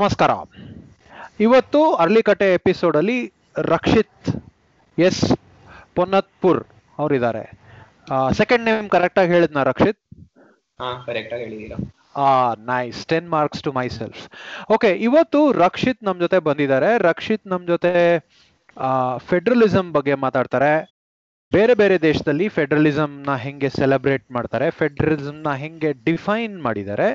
ನಮಸ್ಕಾರ. ಇವತ್ತು ಅರ್ಲಿಕಟ್ಟೆ ಎಪಿಸೋಡಲ್ಲಿ ರಕ್ಷಿತ್ ಎಸ್ ಪೊನ್ನತ್ಪುರ್ ಅವರಿದ್ದಾರೆ. Second name Rakshit? ಕರೆಕ್ಟ್ ಆಗಿ ಹೇಳಿದ್ನ ಆ nice ten marks to myself okay ಇವತ್ತು ರಕ್ಷಿತ್ ನಮ್ ಜೊತೆ ಬಂದಿದ್ದಾರೆ. ರಕ್ಷಿತ್ ನಮ್ ಜೊತೆ ಫೆಡರಲಿಸಂ ಬಗ್ಗೆ ಮಾತಾಡ್ತಾರೆ. ಬೇರೆ ಬೇರೆ ದೇಶದಲ್ಲಿ ಫೆಡರಲಿಸಮ್ನ ಹೆಂಗೆ ಸೆಲೆಬ್ರೇಟ್ ಮಾಡ್ತಾರೆ ಫೆಡರಲಿಸಮ್ನ ಹೆಂಗೆ ಡಿಫೈನ್ ಮಾಡಿದ್ದಾರೆ,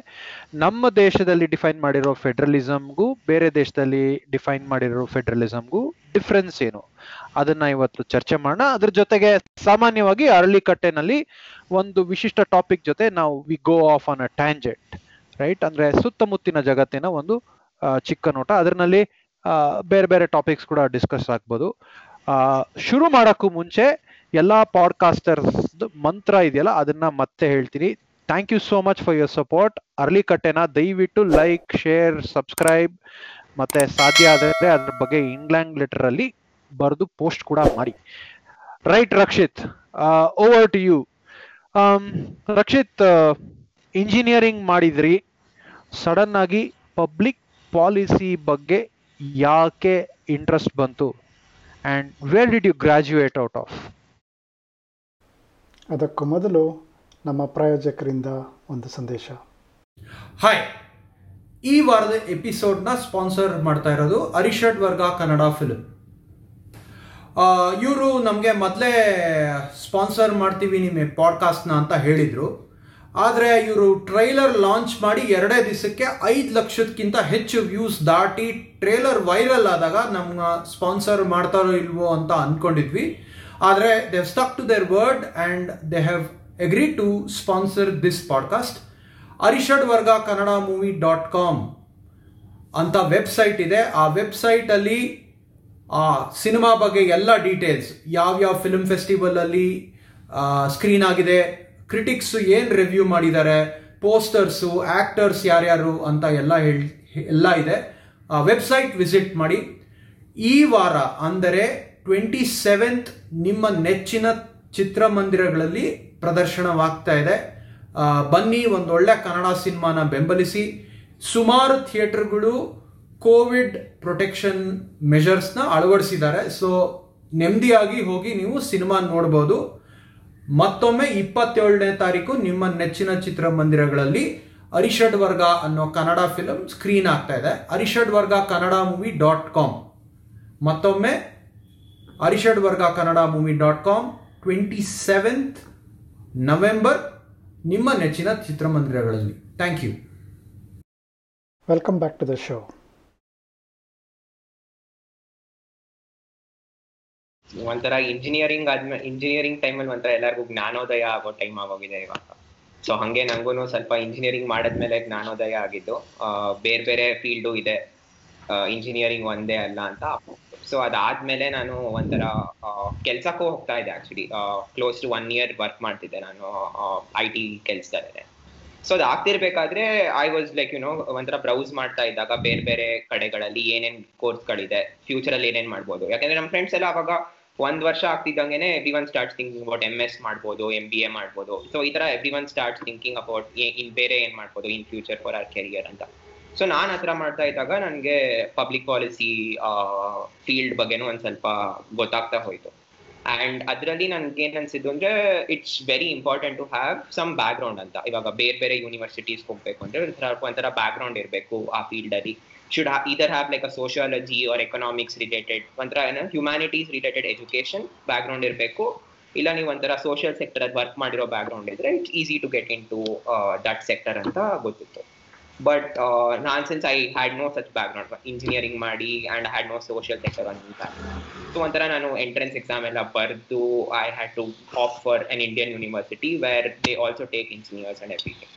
ನಮ್ಮ ದೇಶದಲ್ಲಿ ಡಿಫೈನ್ ಮಾಡಿರೋ ಫೆಡರಲಿಸಮ್ಗೂ ಬೇರೆ ದೇಶದಲ್ಲಿ ಡಿಫೈನ್ ಮಾಡಿರೋ ಫೆಡರಲಿಸಮ್ಗೂ ಡಿಫ್ರೆನ್ಸ್ ಏನು? ಅದನ್ನ ಇವತ್ತು ಚರ್ಚೆ ಮಾಡೋಣ. ಅದ್ರ ಜೊತೆಗೆ ಸಾಮಾನ್ಯವಾಗಿ ಅರಳಿಕಟ್ಟೆನಲ್ಲಿ ಒಂದು ವಿಶಿಷ್ಟ ಟಾಪಿಕ್ ಜೊತೆ ನಾವು we go off on a tangent right ಅಂದ್ರೆ ಸುತ್ತಮುತ್ತಿನ ಜಗತ್ತಿನ ಒಂದು ಚಿಕ್ಕ ನೋಟ. ಅದರಲ್ಲಿ ಬೇರೆ ಬೇರೆ ಟಾಪಿಕ್ಸ್ ಕೂಡ ಡಿಸ್ಕಸ್ ಆಗ್ಬೋದು. ಶುರು ಮಾಡೋಕ್ಕೂ ಮುಂಚೆ ಎಲ್ಲಾ ಪಾಡ್ಕಾಸ್ಟರ್ಸ್ ಮಂತ್ರ ಇದೆಯಲ್ಲ, ಅದನ್ನ ಮತ್ತೆ ಹೇಳ್ತೀನಿ. Thank you so much for your support ಅರ್ಲಿಕಟ್ಟೆನ ದಯವಿಟ್ಟು ಲೈಕ್ ಶೇರ್ ಸಬ್ಸ್ಕ್ರೈಬ್ ಮತ್ತೆ ಸಾಧ್ಯ ಆದರೆ ಅದ್ರ ಬಗ್ಗೆ ಇಂಗ್ಲೆಂಡ್ ಲೆಟರ್ ಅಲ್ಲಿ ಬರೆದು ಪೋಸ್ಟ್ ಕೂಡ ಮಾಡಿ. Right Rakshit? Over to you Rakshit engineering ಮಾಡಿದ್ರಿ. ಸಡನ್ ಆಗಿ ಪಬ್ಲಿಕ್ ಪಾಲಿಸಿ ಬಗ್ಗೆ ಯಾಕೆ ಇಂಟ್ರೆಸ್ಟ್ ಬಂತು? And where did you graduate out of ಅದಕ್ಕೂ ಮೊದಲು ನಮ್ಮ ಪ್ರಾಯೋಜಕರಿಂದ ಒಂದು ಸಂದೇಶ. ಹಾಯ್ ಈ ವಾರದ ಎಪಿಸೋಡ್ನ ಸ್ಪಾನ್ಸರ್ ಮಾಡ್ತಾ ಇರೋದು ಅರಿಷಡ್ ವರ್ಗ ಕನ್ನಡ ಫಿಲ್ಮ್. ಇವರು ನಮಗೆ ಮೊದಲೇ ಸ್ಪಾನ್ಸರ್ ಮಾಡ್ತೀವಿ ನಿಮ್ಮ ಪಾಡ್ಕಾಸ್ಟ್ನ ಅಂತ ಹೇಳಿದರು. ಆದರೆ ಇವರು ಟ್ರೈಲರ್ ಲಾಂಚ್ ಮಾಡಿ ಎರಡೇ ದಿವಸಕ್ಕೆ ಐದು ಲಕ್ಷಕ್ಕಿಂತ ಹೆಚ್ಚು ವ್ಯೂಸ್ ದಾಟಿ ಟ್ರೇಲರ್ ವೈರಲ್ ಆದಾಗ ನಮ್ಮ ಸ್ಪಾನ್ಸರ್ ಮಾಡ್ತಾರೋ ಇಲ್ವೋ ಅಂತ ಅಂದ್ಕೊಂಡಿದ್ವಿ ಆದರೆ they stuck to their word and they have agree to sponsor this podcast Arishadvarga Kannada movie dot com ಅಂತ ವೆಬ್ಸೈಟ್ ಇದೆ. ಆ ವೆಬ್ಸೈಟಲ್ಲಿ ಆ ಸಿನಿಮಾ ಬಗ್ಗೆ ಎಲ್ಲ ಡೀಟೇಲ್ಸ್ ಯಾವ್ಯಾವ ಫಿಲ್ಮ್ ಫೆಸ್ಟಿವಲಲ್ಲಿ ಸ್ಕ್ರೀನ್ ಆಗಿದೆ ಕ್ರಿಟಿಕ್ಸು ಏನು ರಿವ್ಯೂ ಮಾಡಿದ್ದಾರೆ ಪೋಸ್ಟರ್ಸು ಆ್ಯಕ್ಟರ್ಸ್ ಯಾರ್ಯಾರು ಅಂತ ಎಲ್ಲ ಹೇಳಿ, ಎಲ್ಲ ಇದೆ. ಆ ವೆಬ್ಸೈಟ್ ವಿಸಿಟ್ ಮಾಡಿ. ಈ ವಾರ ಅಂದರೆ ಟ್ವೆಂಟಿ ಸೆವೆಂತ್ ನಿಮ್ಮ ನೆಚ್ಚಿನ ಚಿತ್ರಮಂದಿರಗಳಲ್ಲಿ ಪ್ರದರ್ಶನವಾಗ್ತಾ ಇದೆ. ಬನ್ನಿ, ಒಂದು ಒಳ್ಳೆ ಕನ್ನಡ ಸಿನಿಮಾನ ಬೆಂಬಲಿಸಿ. ಸುಮಾರು ಥಿಯೇಟರ್ಗಳು ಕೋವಿಡ್ ಪ್ರೊಟೆಕ್ಷನ್ ಮೆಷರ್ಸ್ನ ಅಳವಡಿಸಿದ್ದಾರೆ. ಸೊ, ನೆಮ್ಮದಿಯಾಗಿ ಹೋಗಿ ನೀವು ಸಿನಿಮಾ ನೋಡ್ಬೋದು. ಮತ್ತೊಮ್ಮೆ ಇಪ್ಪತ್ತೇಳನೇ ತಾರೀಕು ನಿಮ್ಮ ನೆಚ್ಚಿನ ಚಿತ್ರಮಂದಿರಗಳಲ್ಲಿ ಅರಿಷಡ್ ವರ್ಗ ಅನ್ನೋ ಕನ್ನಡ ಫಿಲಂ ಸ್ಕ್ರೀನ್ ಆಗ್ತಾ ಇದೆ. ಅರಿಷಡ್ ವರ್ಗ ಕನ್ನಡ ಮೂವಿ ಡಾಟ್ ಕಾಮ್ ಮತ್ತೊಮ್ಮೆ Arishadvarga Kannada movie dot com twenty seventh November ನಿಮ್ಮ ನೆಚ್ಚಿನ ಚಿತ್ರಮಂದಿರಗಳಲ್ಲಿ. Thank you welcome back to the show ಒಂಥರ ಇಂಜಿನಿಯರಿಂಗ್ ಆದ್ಮೇಲೆ ಇಂಜಿನಿಯರಿಂಗ್ ಟೈಮಲ್ಲಿ ಒಂಥರ ಎಲ್ಲರಿಗೂ ಜ್ಞಾನೋದಯ ಆಗೋ ಟೈಮ್ ಆಗೋಗಿದೆ ಇವಾಗ. ಸೊ ಹಂಗೆ ನಂಗೂ ಸ್ವಲ್ಪ ಇಂಜಿನಿಯರಿಂಗ್ ಮಾಡಿದ್ಮೇಲೆ ಜ್ಞಾನೋದಯ ಆಗಿದ್ದು ಆ, ಬೇರೆ ಬೇರೆ ಫೀಲ್ಡು ಇದೆ. ಇಂಜಿನಿಯರಿಂಗ್ ಒಂದೇ ಅಲ್ಲ ಅಂತ ಸೊ ಅದಾದ್ಮೇಲೆ ನಾನು ಒಂಥರ ಕೆಲ್ಸಕ್ಕೂ ಹೋಗ್ತಾ ಇದ್ದೆ actually close to one year work ಮಾಡ್ತಿದ್ದೆ ನಾನು ಐ ಟಿ ಕೆಲ್ಸದಲ್ಲೇ ಸೊ ಅದು ಆಗ್ತಿರ್ಬೇಕಾದ್ರೆ I was like you know ಒಂಥರ ಬ್ರೌಸ್ ಮಾಡ್ತಾ ಇದ್ದಾಗ ಬೇರೆ ಬೇರೆ ಕಡೆಗಳಲ್ಲಿ ಏನೇನ್ ಕೋರ್ಸ್ಗಳಿದೆ ಫ್ಯೂಚರ್ ಅಲ್ಲಿ ಏನೇನ್ ಮಾಡ್ಬೋದು. ಯಾಕಂದ್ರೆ ನಮ್ಮ ಫ್ರೆಂಡ್ಸ್ ಎಲ್ಲ ಅವಾಗ ಒಂದ್ ವರ್ಷ ಆಗ್ತಿದ್ದಂಗೆನೆ everyone start thinking about M S ಮಾಡ್ಬೋದು ಎಂ ಬಿ ಎ ಮಾಡ್ಬೋದು. ಸೊ ಈ ತರ everyone start thinking about in ಬೇರೆ ಏನ್ ಮಾಡ್ಬೋದು in future for our career ಅಂತ. ಸೊ ನಾನು ಆ ಥರ ಮಾಡ್ತಾ ಇದ್ದಾಗ ನನಗೆ ಪಬ್ಲಿಕ್ ಪಾಲಿಸಿ ಫೀಲ್ಡ್ ಬಗ್ಗೆನೂ ಒಂದು ಸ್ವಲ್ಪ ಗೊತ್ತಾಗ್ತಾ ಹೋಯ್ತು. ಅಂಡ್ ಅದರಲ್ಲಿ ನನಗೆ ಏನ್ ಅನ್ಸಿದ್ದು ಅಂದ್ರೆ it's very important to have some background ಅಂತ. ಇವಾಗ ಬೇರೆ ಬೇರೆ ಯೂನಿವರ್ಸಿಟೀಸ್ ಹೋಗ್ಬೇಕು ಅಂದ್ರೆ ಒಂಥರ ಒಂಥರ ಬ್ಯಾಕ್ ಗ್ರೌಂಡ್ ಇರಬೇಕು ಆ ಫೀಲ್ಡಲ್ಲಿ should either have like a sociology or economics related ಒಂಥರ, ಏನೋ humanities related education background ಇರಬೇಕು. ಇಲ್ಲ ನೀವು ಒಂಥರ ಸೋಷಿಯಲ್ ಸೆಕ್ಟರ್ ವರ್ಕ್ ಮಾಡಿರೋ ಬ್ಯಾಕ್ ಗ್ರೌಂಡ್ ಇದ್ರೆ it's easy to get into that sector ಅಂತ ಗೊತ್ತಿತ್ತು. But non since I had no such background engineering ಮಾಡಿ and had no social sector ಅಂತ ಸೊ ಒಂಥರ ನಾನು ಎಂಟ್ರೆನ್ಸ್ ಎಕ್ಸಾಮ್ ಎಲ್ಲ ಬರೆದು I had to hop for an Indian university where they also take engineers and everything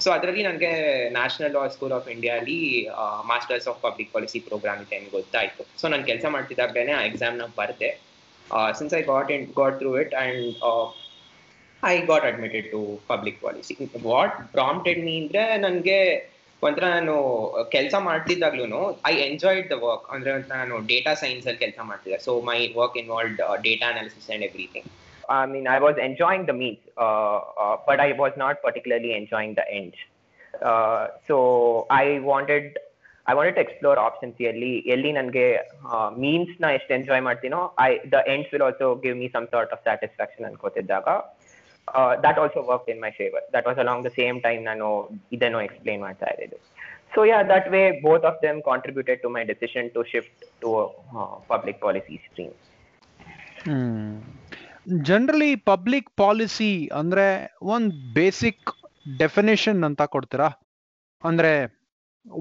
so ಅದರಲ್ಲಿ ನನಗೆ national law school of ಇಂಡಿಯಾಲಿ masters of public policy programme ಇದೆ ಅಂತ ಗೊತ್ತಾಯ್ತು. ಸೊ ನಾನು ಕೆಲಸ ಮಾಡ್ತಿದ್ದಾಗಲೇ ಆ ಎಕ್ಸಾಮ್ನ ಬರೆದೆ. Since I got in got through it and I got admitted to public policy what prompted me ಅಂದ್ರೆ ನನಗೆ ಒಂಥರ ನಾನು ಕೆಲಸ ಮಾಡ್ತಿದ್ದಾಗ್ಲೂ ಐ ಎಂಜಾಯ್ಡ್ ದ ವರ್ಕ್ ಅಂದ್ರೆ ಒಂಥರ ನಾನು ಡೇಟಾ ಸೈನ್ಸ್ ಅಲ್ಲಿ ಕೆಲಸ ಮಾಡ್ತಿದ್ದೆ. So my work involved data analysis and everything I mean, I was enjoying the means I was not particularly enjoying the end. Uh, so I wanted, I want to explore options ಎಲ್ಲಿ ಎಲ್ಲಿ ನನಗೆ ಮೀನ್ಸ್ನ ಎಷ್ಟು enjoy ಮಾಡ್ತೀನೋ I the ends will also give me some of satisfaction that also work in my favour that was along the same time ನಾನು ಇದನ್ನು explain ಮಾಡ್ತಾ ಇರೋದು so yeah that way both of them contributed to my decision to shift to public policy stream generally public policy ಅಂದ್ರೆ ಒಂದ್ basic definition ಅಂತ ಕೊಡ್ತೀರಾ? ಅಂದ್ರೆ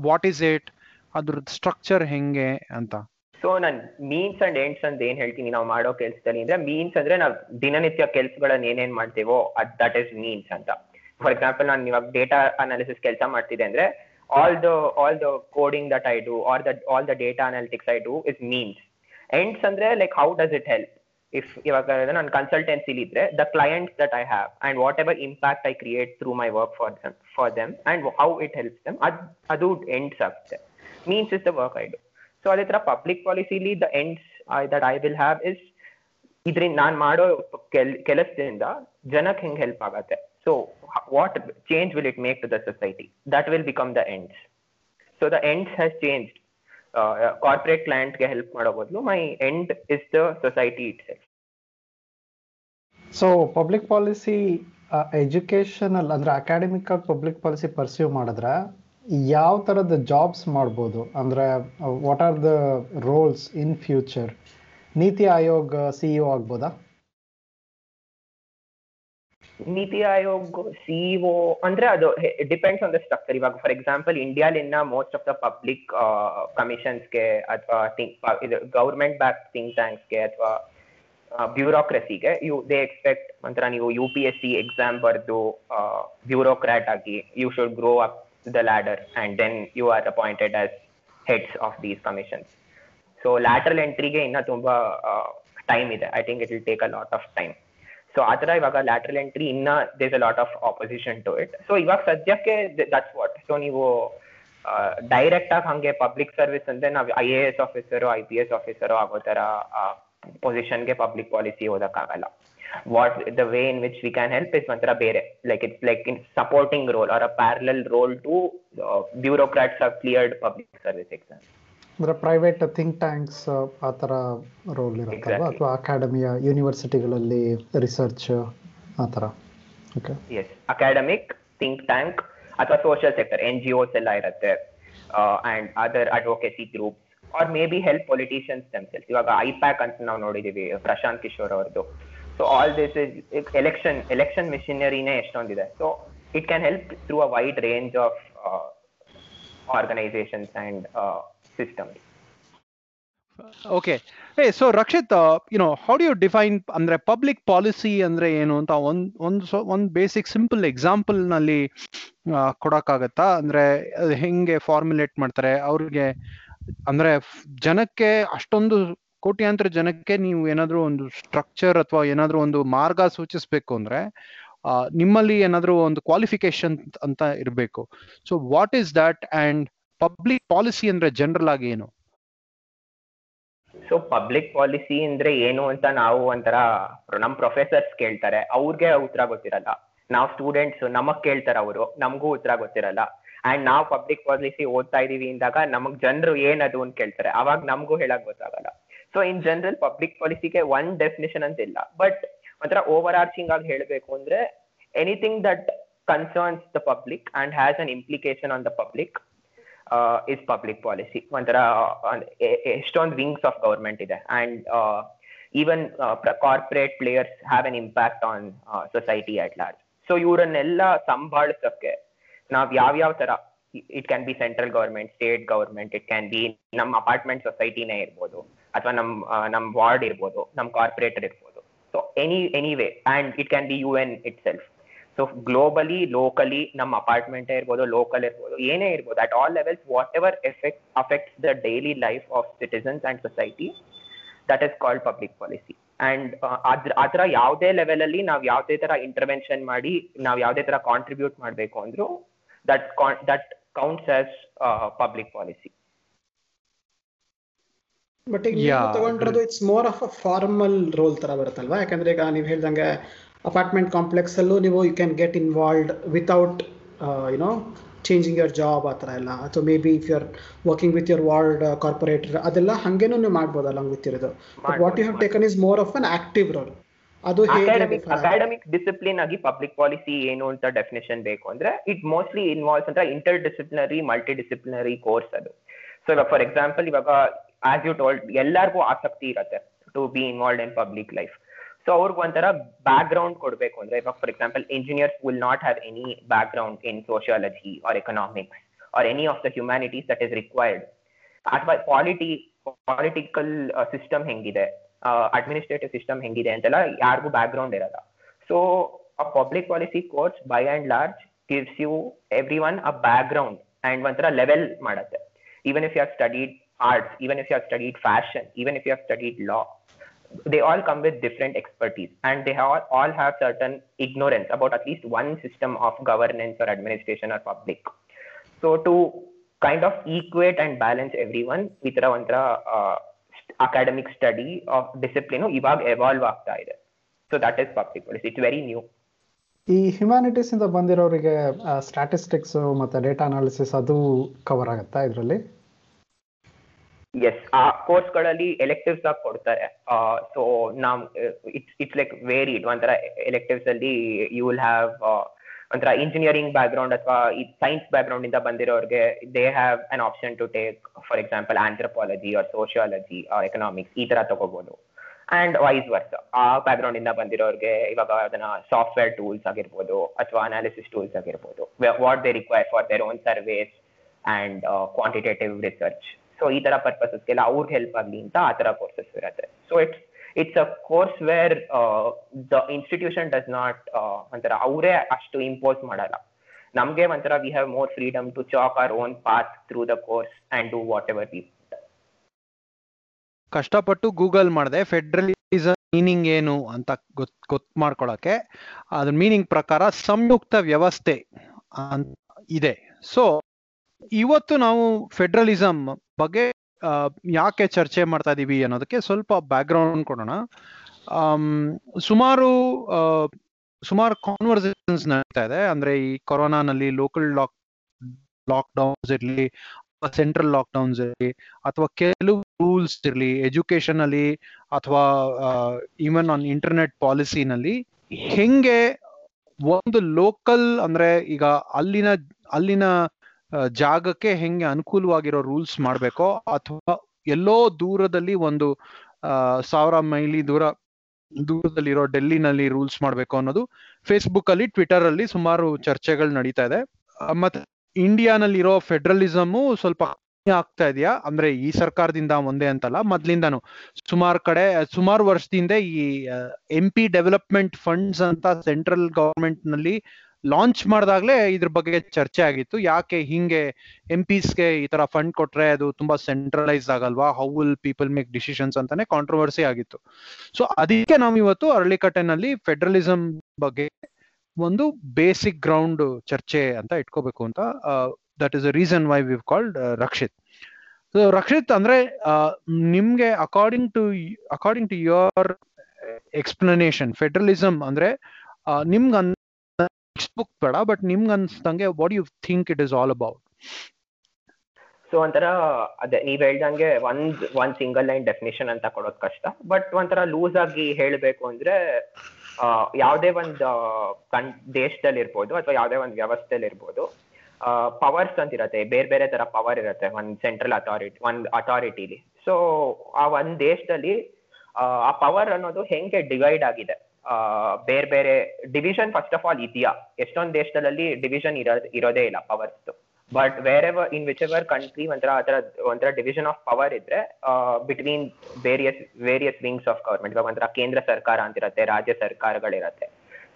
what is it ಅದ್ರ ಸ್ಟ್ರಕ್ಚರ್ ಹೆಂಗೆ ಅಂತ. ಸೊ ನಾನು ಮೀನ್ಸ್ ಅಂಡ್ ಎಂಡ್ಸ್ ಅಂತ ಏನ್ ಹೇಳ್ತೀನಿ? ನಾವು ಮಾಡೋ ಕೆಲ್ಸದಲ್ಲಿ ಅಂದ್ರೆ ಮೀನ್ಸ್ ಅಂದ್ರೆ ನಾವು ದಿನನಿತ್ಯ ಕೆಲ್ಸಗಳನ್ನ ಏನೇನ್ ಮಾಡ್ತೇವೋ ಅದ್ ದಟ್ ಇಸ್ ಮೀನ್ಸ್ ಅಂತ. ಫಾರ್ ಎಕ್ಸಾಂಪಲ್ ನಾನು ಇವಾಗ ಡೇಟಾ ಅನಾಲಿಸಿಸ್ ಕೆಲಸ ಮಾಡ್ತಿದೆ ಅಂದ್ರೆ all the all the coding that I do or the all the data analytics I do is means ends ಅಂದ್ರೆ like how does it help if ಇವಾಗ ನಾನು ಕನ್ಸಲ್ಟೆನ್ಸಿಲಿ ಇದ್ರೆ the clients that I have and whatever impact I create through my work for them for them and how it helps them ಅದು ಅದು ends ಆಗುತ್ತೆ. Means is the work I do so public ಪಾಲಿಸಿಲಿ the ends that I will have is ಇದ್ರಿಂದ ನಾನ್ ಮಾಡೋ ಕೆಲ್, ಕೆಲಸದಿಂದ ಜನಕ್ಕೆ ಹೆಂಗ್ ಹೆಲ್ಪ್ ಆಗತ್ತೆ? So what change will it make to the society that will become the ends so the ends has change corporate ಕ್ಲೈಂಟ್ಗೆ help ಮಾಡೋ ಬದಲು my end is the society itself so public policy educational ಅಂದ್ರೆ academic ಆಗಿ public policy pursue ಮಾಡಿದ್ರೆ ಯಾವ ಥರದ jobs ಮಾಡ್ಬೋದು? ಅಂದರೆ what are the roles in future NITI Aayog CEO ಆಗ್ಬೋದಾ? ನೀತಿ ಆಯೋಗ ಸಿಇಒ ಅಂದ್ರೆ ಅದು ಡಿಪೆಂಡ್ಸ್ ಆನ್ ದ ಸ್ಟ್ರಕ್ಚರ್ ಇವಾಗ ಫಾರ್ ಎಕ್ಸಾಂಪಲ್ ಇಂಡಿಯಾಲಿನ ಮೋಸ್ಟ್ ಆಫ್ ದ ಪಬ್ಲಿಕ್ ಕಮಿಷನ್ಸ್ಗೆ ಅಥವಾ ಇದು ಗೌರ್ಮೆಂಟ್ ಬ್ಯಾಕ್ ಥಿಂಕ್ ಟ್ಯಾಂಕ್ಸ್ಗೆ ಅಥವಾ ಬ್ಯೂರೋಕ್ರಸಿಗೆ ಯು ದೇ ಎಕ್ಸ್ಪೆಕ್ಟ್ ಒಂಥರ ನೀವು U P S C exam ಬರೆದು ಬ್ಯೂರೋಕ್ರಾಟ್ ಆಗಿ you should grow up the ladder and then you are appointed as heads of these commissions so lateral ಎಂಟ್ರಿಗೆ ಇನ್ನ ತುಂಬಾ ಟೈಮ್ ಇದೆ I think it will take a lot of time so ಆ ತರ ಇವಾಗ lateral entry ಇನ್ನ there's a lot of opposition to it so ಇವಾಗ ಸದ್ಯಕ್ಕೆ that's what so ನೀವು ಡೈರೆಕ್ಟ್ ಆಗಿ ಹಂಗೆ ಪಬ್ಲಿಕ್ ಸರ್ವಿಸ್ ಅಂದ್ರೆ ನಾವು I A S officer I P S officer ಆಗೋ ತರ ಪೊಸಿಷನ್ಗೆ ಪಬ್ಲಿಕ್ ಪಾಲಿಸಿ ಓದಕ್ಕಾಗಲ್ಲ what the way in which we can help is ಒಂಥರ ಬೇರೆ like it's like in supporting role or a parallel role to bureaucrats of cleared public service exam ಅಂದ್ರೆ private think tanks ಆ ಥರ roll ಇರುತ್ತಲ್ವಾ? Exactly. ಅಥವಾ ಅಕಾಡೆಮಿಯ ಯೂನಿವರ್ಸಿಟಿಗಳಲ್ಲಿ research ಆ ಥರ okay as academic think tank ಅಥವಾ social sector N G Os ಎಲ್ಲ ಇರುತ್ತೆ. And other advocacy group or maybe help politicians themselves ಇವಾಗ ಐಪ್ಯಾಕ್ ಅಂತ ನಾವು ನೋಡಿದೀವಿ ಪ್ರಶಾಂತ್ ಕಿಶೋರ್ ಅವ್ರದ್ದು so all this is election election ಮಿಷಿನರಿನೇ ಎಷ್ಟೊಂದಿದೆ so it can help through a wide range of organisations and system okay ಏ so Rakshit you know how do you define ಅಂದ್ರೆ public policy ಅಂದ್ರೆ ಏನು ಅಂತ ಒಂದ್, ಒಂದು ಒಂದ್ ಬೇಸಿಕ್ ಸಿಂಪಲ್ ಎಕ್ಸಾಂಪಲ್ನಲ್ಲಿ ಕೊಡಕ್ಕಾಗತ್ತಾ? ಅಂದ್ರೆ, ಅದು ಹೆಂಗೆ ಫಾರ್ಮುಲೇಟ್ ಮಾಡ್ತಾರೆ? ಅವ್ರಿಗೆ, ಅಂದ್ರೆ, ಜನಕ್ಕೆ ಅಷ್ಟೊಂದು ಕೋಟ್ಯಾಂತರ ಜನಕ್ಕೆ ನೀವು ಏನಾದ್ರೂ ಒಂದು ಸ್ಟ್ರಕ್ಚರ್ ಅಥವಾ ಏನಾದ್ರೂ ಒಂದು ಮಾರ್ಗ ಸೂಚಿಸ್ಬೇಕು ಅಂದ್ರೆ ನಿಮ್ಮಲ್ಲಿ ಏನಾದ್ರೂ ಒಂದು ಕ್ವಾಲಿಫಿಕೇಶನ್ ಅಂತ ಇರಬೇಕು. So what is that and public policy ಅಂದ್ರೆ ಜನರಲ್ ಆಗಿ ಏನು? ಸೊ ಪಬ್ಲಿಕ್ ಪಾಲಿಸಿ ಅಂದ್ರೆ ಏನು ಅಂತ ನಾವು ಒಂಥರ ನಮ್ ಪ್ರೊಫೆಸರ್ಸ್ ಕೇಳ್ತಾರೆ. ಅವ್ರಿಗೆ ಉತ್ತರ ಗೊತ್ತಿರಲ್ಲ. ನಾವ್ ಸ್ಟೂಡೆಂಟ್ಸ್ ನಮಗ್ ಕೇಳ್ತಾರೆ ಅವರು. ನಮಗೂ ಉತ್ತರ ಗೊತ್ತಿರಲ್ಲ. ಅಂಡ್ ನಾವು ಪಬ್ಲಿಕ್ ಪಾಲಿಸಿ ಓದ್ತಾ ಇದೀವಿ ಅಂದಾಗ ನಮಗ್ ಜನರು ಏನದು ಅಂತ ಕೇಳ್ತಾರೆ. ಅವಾಗ ನಮಗೂ ಹೇಳಕ್ ಗೊತ್ತಾಗಲ್ಲ. ಸೊ ಇನ್ ಜನರಲ್ ಪಬ್ಲಿಕ್ ಪಾಲಿಸಿಗೆ ಒನ್ ಡೆಫಿನೇಷನ್ ಅಂತ ಇಲ್ಲ. ಬಟ್ ಒಂಥರ ಓವರ್ ಆರ್ಚಿಂಗ್ ಆಗಿ ಹೇಳಬೇಕು ಅಂದ್ರೆ anything that concerns the public and has an implication on the public is public policy ಒಂಥರ ಎಷ್ಟೊಂದು ವಿಂಗ್ಸ್ ಆಫ್ ಗವರ್ಮೆಂಟ್ ಇದೆ. And even corporate players have an impact on society at large so ಇವರನ್ನೆಲ್ಲ ಸಂಭಾಳಿಸೋಕೆ ನಾವ್ ಯಾವ್ಯಾವ ತರ it can be central government state government it can be ನಮ್ಮ apartment ಸೊಸೈಟಿನೇ ಇರ್ಬೋದು. ಅಥವಾ ನಮ್ ಆ, ನಮ್ ವಾರ್ಡ್ ಇರ್ಬೋದು ನಮ್ ಕಾರ್ಪೊರೇಟರ್ ಇರ್ಬೋದು. So any anyway and it can be U N itself so globally locally ನಮ್ಮ ಅಪಾರ್ಟ್ಮೆಂಟ್ ಇರ್ಬೋದು ಲೋಕಲ್ ಇರ್ಬೋದು ಏನೇ ಇರ್ಬೋದು at all levels whatever effect affects the daily life of citizens and society that is called public policy and ಅದ್ರ ಅದರ ಯಾವುದೇ ಲೆವೆಲಲ್ಲಿ ನಾವು ಯಾವುದೇ ತರ ಇಂಟರ್ವೆನ್ಷನ್ ಮಾಡಿ ನಾವು ಯಾವುದೇ ತರ ಕಾಂಟ್ರಿಬ್ಯೂಟ್ ಮಾಡಬೇಕು ಅಂದ್ರು that that counts as public policy but ಈಗ ನೀವು ತಗೊಂಡಿರೋದು it's more of a formal role ತರ ಬರುತ್ತಲ್ವಾ? ಯಾಕಂದ್ರೆ ಈಗ ನೀವು ಹೇಳ್ದಂಗೆ ಅಪಾರ್ಟ್ಮೆಂಟ್ ಕಾಂಪ್ಲೆಕ್ಸ್ ಅಲ್ಲೂ ನೀವು you can get involved without you know changing your job ಆ ಥರ ಎಲ್ಲ. ಅಥವಾ maybe if you are working with your ward corporator ಅದೆಲ್ಲ ಹಂಗೇನು ನೀವು ಮಾಡ್ಬೋದು ಅಲಂಗ್ ವಿತ್ ಇರೋದು. But what you have taken is more of an active role ಅದು? ಅಕಾಡೆಮಿಕ್ ಡಿಸಿಪ್ಲಿನ್ ಆಗಿ ಪಬ್ಲಿಕ್ ಪಾಲಿಸಿ ಏನು ಅಂತ ಡೆಫಿನೇಷನ್ ಬೇಕು ಅಂದ್ರೆ ಇಟ್ ಮೋಸ್ಟ್ಲಿ ಇನ್ವಾಲ್ವ್ಸ್ ಅಂದ್ರೆ interdisciplinary multidisciplinary course ಅದು. ಸೊ ಇವಾಗ ಫಾರ್ ಎಕ್ಸಾಂಪಲ್ ಇವಾಗ ಆಸ್ ಯು ಟೋಲ್ಡ್ ಎಲ್ಲರಿಗೂ ಆಸಕ್ತಿ ಇರುತ್ತೆ to be involve in public life so ಅವ್ರಿಗೆ ಒಂಥರ ಬ್ಯಾಕ್ ಗ್ರೌಂಡ್ ಕೊಡಬೇಕು ಅಂದ್ರೆ, ಇವಾಗ for example engineers will not have any background in sociology or economics or any of the humanities that is required ಅಥವಾ polity political system ಹೆಂಗಿದೆ administrative system ಹೆಂಗಿದೆ ಅಂತೆಲ್ಲ ಯಾರಿಗೂ ಬ್ಯಾಕ್ ಗ್ರೌಂಡ್ ಇರಲ್ಲ. So a public policy course by and large gives you everyone a background and ಒಂಥರ level ಮಾಡುತ್ತೆ. Even if you have studied arts even if you have studied fashion, even if you have studied law, they all come with different expertise and they all, all have certain ignorance about at least one system of governance or administration or public. So to kind of equate and balance everyone, Vitra Vantra uh, academic study of discipline ಇವಾಗ evolve ಆಗ್ತಾ ಇದೆ so that is public policy it's very new ಈ humanities ಇಂದ ಬಂದಿರೋರಿಗೆ statistics ಮತ್ತೆ data analysis ಅದು cover ಆಗುತ್ತಾ ಇದರಲ್ಲಿ ಎಸ್ ಆ ಕೋರ್ಸ್ಗಳಲ್ಲಿ ಎಲೆಕ್ಟಿವ್ಸ್ ಆಗಿ ಕೊಡ್ತಾರೆ. ಸೊ ನಾವು ಇಟ್ಸ್ ಇಟ್ಸ್ ಲೈಕ್ ವೇರಿಡ್ ಒಂಥರ ಎಲೆಕ್ಟಿವ್ಸ್ ಅಲ್ಲಿ ಯು ವಿಲ್ ಹ್ಯಾವ್ ಒಂಥರ ಇಂಜಿನಿಯರಿಂಗ್ ಬ್ಯಾಕ್ ಗ್ರೌಂಡ್ ಅಥವಾ ಸೈನ್ಸ್ ಬ್ಯಾಕ್ ಗ್ರೌಂಡ್ ಇಂದ ಬಂದಿರೋರಿಗೆ they have an option to take for example anthropology or sociology or economics ಈ ತರ ತಗೋಬಹುದು ಅಂಡ್ ವೈಸ್ ವರ್ಸ್ ಆ ಬ್ಯಾಕ್ ಗ್ರೌಂಡ್ ಇಂದ ಬಂದಿರೋರಿಗೆ ಇವಾಗ ಅದನ್ನ ಸಾಫ್ಟ್ವೇರ್ ಟೂಲ್ಸ್ ಆಗಿರ್ಬೋದು ಅಥವಾ ಅನಾಲಿಸಿಸ್ ಟೂಲ್ಸ್ ಆಗಿರ್ಬೋದು. What they require for their own surveys and quantitative research so ಈ ತರ ಪರ್ಪಸಸ್ಗೆಲ್ಲ ಅವ್ರಿಗೆ ಹೆಲ್ಪ್ ಆಗಲಿ ಅಂತ ಆ ತರ ಕೋರ್ಸಸ್ ಇರುತ್ತೆ. So it's it's a course where the institution does not ಒಂಥರ ಅವರೇ ಅಷ್ಟು ಇಂಪೋಸ್ ಮಾಡಲ್ಲ. ನಮ್ಗೆ ಒಂಥರ we have more freedom to chalk our own path through the course and do whatever we ಕಷ್ಟಪಟ್ಟು ಗೂಗಲ್ ಮಾಡಿದೆ ಫೆಡ್ರಲಿಸಮ್ ಮೀನಿಂಗ್ ಏನು ಅಂತ ಗೊತ್ ಗೊತ್ತು ಮಾಡ್ಕೊಳಕ್ಕೆ ಅದ್ರ ಮೀನಿಂಗ್ ಪ್ರಕಾರ ಸಂಯುಕ್ತ ವ್ಯವಸ್ಥೆ ಇದೆ. ಸೊ ಇವತ್ತು ನಾವು ಫೆಡ್ರಲಿಸಮ್ ಬಗ್ಗೆ ಯಾಕೆ ಚರ್ಚೆ ಮಾಡ್ತಾ ಇದ್ದೀವಿ ಅನ್ನೋದಕ್ಕೆ ಸ್ವಲ್ಪ ಬ್ಯಾಕ್ ಗ್ರೌಂಡ್ ಕೊಡೋಣ ಸುಮಾರು ಸುಮಾರು ಕಾನ್ವರ್ಸೇಷನ್ಸ್ ನಡೀತಾ ಇದೆ. ಅಂದ್ರೆ ಈ ಕೊರೋನಾನಲ್ಲಿ ಲೋಕಲ್ ಲಾಕ್ ಲಾಕ್ ಡೌನ್ಸ್ ಇರಲಿ ಸೆಂಟ್ರಲ್ ಲಾಕ್ ಡೌನ್ಸ್ ಇರಲಿ, ಅಥವಾ ಕೆಲವು ರೂಲ್ಸ್ ಇರಲಿ ಎಜುಕೇಶನ್ ಅಲ್ಲಿ, ಅಥವಾ ಈವನ್ ಆನ್ ಇಂಟರ್ನೆಟ್ ಪಾಲಿಸಿನಲ್ಲಿ ಹೆಂಗೆ ಒಂದು ಲೋಕಲ್ ಅಂದ್ರೆ ಈಗ ಅಲ್ಲಿನ ಅಲ್ಲಿನ ಜಾಗಕ್ಕೆ ಹೆಂಗೆ ಅನುಕೂಲವಾಗಿರೋ ರೂಲ್ಸ್ ಮಾಡ್ಬೇಕೋ ಅಥವಾ ಎಲ್ಲೋ ದೂರದಲ್ಲಿ ಒಂದು ಸಾವಿರ ಮೈಲಿ ದೂರ, ದೂರದಲ್ಲಿರೋ ಡೆಲ್ಲಿನಲ್ಲಿ ರೂಲ್ಸ್ ಮಾಡಬೇಕು ಅನ್ನೋದು ಫೇಸ್ಬುಕ್ ಅಲ್ಲಿ ಟ್ವಿಟರ್ ಅಲ್ಲಿ ಸುಮಾರು ಚರ್ಚೆಗಳು ನಡೀತಾ ಇದೆ. ಮತ್ತೆ ಇಂಡಿಯಾನಲ್ಲಿರೋ ಫೆಡರಲಿಸಮ್ ಸ್ವಲ್ಪ ಆಗ್ತಾ ಇದೆಯಾ? ಅಂದ್ರೆ ಈ ಸರ್ಕಾರದಿಂದ ಒಂದೇ ಅಂತಲ್ಲ, ಮೊದ್ಲಿಂದಾನು. ಸುಮಾರು ಕಡೆ, ಸುಮಾರು ವರ್ಷದಿಂದ ಈ ಎಂ ಪಿ ಡೆವಲಪ್ಮೆಂಟ್ ಫಂಡ್ಸ್ ಅಂತ ಸೆಂಟ್ರಲ್ ಗವರ್ಮೆಂಟ್ನಲ್ಲಿ ಲಾಂಚ್ ಮಾಡಿದಾಗ್ಲೇ ಇದ್ರ ಬಗ್ಗೆ ಚರ್ಚೆ ಆಗಿತ್ತು. ಯಾಕೆ ಹಿಂಗೆ ಎಂ ಪಿಸ್ಗೆ ಈ ತರ ಫಂಡ್ ಕೊಟ್ರೆ ಅದು ತುಂಬಾ ಸೆಂಟ್ರಲೈಸ್ ಆಗಲ್ವಾ? How will people make decisions ಅಂತಾನೆ ಕಾಂಟ್ರವರ್ಸಿ ಆಗಿತ್ತು. ಸೊ ಅದಕ್ಕೆ ನಾವು ಇವತ್ತು ಅರಳಿಕಟ್ಟೆನಲ್ಲಿ ಫೆಡರಲಿಸಂ ಬಗ್ಗೆ ಒಂದು ಬೇಸಿಕ್ ಗ್ರೌಂಡ್ ಚರ್ಚೆ ಅಂತ ಇಟ್ಕೋಬೇಕು ಅಂತ that is a reason why we've called Rakshit so Rakshit ಅಂದ್ರೆ ನಿಮ್ಗೆ according to according to your explanation federalism ಅಂದ್ರೆ ನಿಮ್ಗೆ ಟೆಕ್ಸ್ಟ್ ಬುಕ್ ಬೇಡ ಬಟ್ ನಿಮ್ಗೆ ಅನ್ಸ್ದಂಗೆ what you think it is all about so ಒಂಥರ, ಅದೇ, ನೀವ್ ಹೇಳ್ದಂಗೆ ಒಂದ್ ಒಂದ್ ಸಿಂಗಲ್ ಲೈನ್ ಡೆಫಿನೇಷನ್ ಅಂತ ಕೊಡೋದ್ ಕಷ್ಟ. ಬಟ್ ಒಂಥರ ಲೂಸ್ ಆಗಿ ಹೇಳ್ಬೇಕು ಅಂದ್ರೆ ಯಾವುದೇ ಒಂದು ಕನ್ ದೇಶದಲ್ಲಿ ಇರ್ಬೋದು ಅಥವಾ ಯಾವುದೇ ಒಂದು ವ್ಯವಸ್ಥೆಯಲ್ಲಿ ಇರ್ಬೋದು ಪವರ್ಸ್ ಅಂತ ಇರತ್ತೆ. ಬೇರೆ ಬೇರೆ ತರ ಪವರ್ ಇರತ್ತೆ. ಒಂದ್ ಸೆಂಟ್ರಲ್ ಅಥಾರಿಟಿ ಒಂದ್ ಅಥಾರಿಟಿಲಿ ಸೊ ಆ ಒಂದ್ ದೇಶದಲ್ಲಿ, ಆ ಪವರ್ ಅನ್ನೋದು ಹೆಂಗೆ ಡಿವೈಡ್ ಆಗಿದೆ? ಬೇರೆ ಬೇರೆ ಡಿವಿಷನ್ ಫಸ್ಟ್ ಆಫ್ ಆಲ್ ಇದೆಯಾ. ಎಷ್ಟೊಂದು ದೇಶದಲ್ಲಿ ಡಿವಿಷನ್ ಇರೋ, ಇರೋದೇ ಇಲ್ಲ powers but wherever in whichever country ಒಂಥರ, ಆ ಥರ, ಒಂಥರ ಡಿವಿಷನ್ ಆಫ್ ಪವರ್ ಇದ್ರೆ between various various wings of government ಇವಾಗ ಒಂಥರ ಕೇಂದ್ರ ಸರ್ಕಾರ ಅಂತಿರತ್ತೆ, ರಾಜ್ಯ ಸರ್ಕಾರಗಳಿರತ್ತೆ.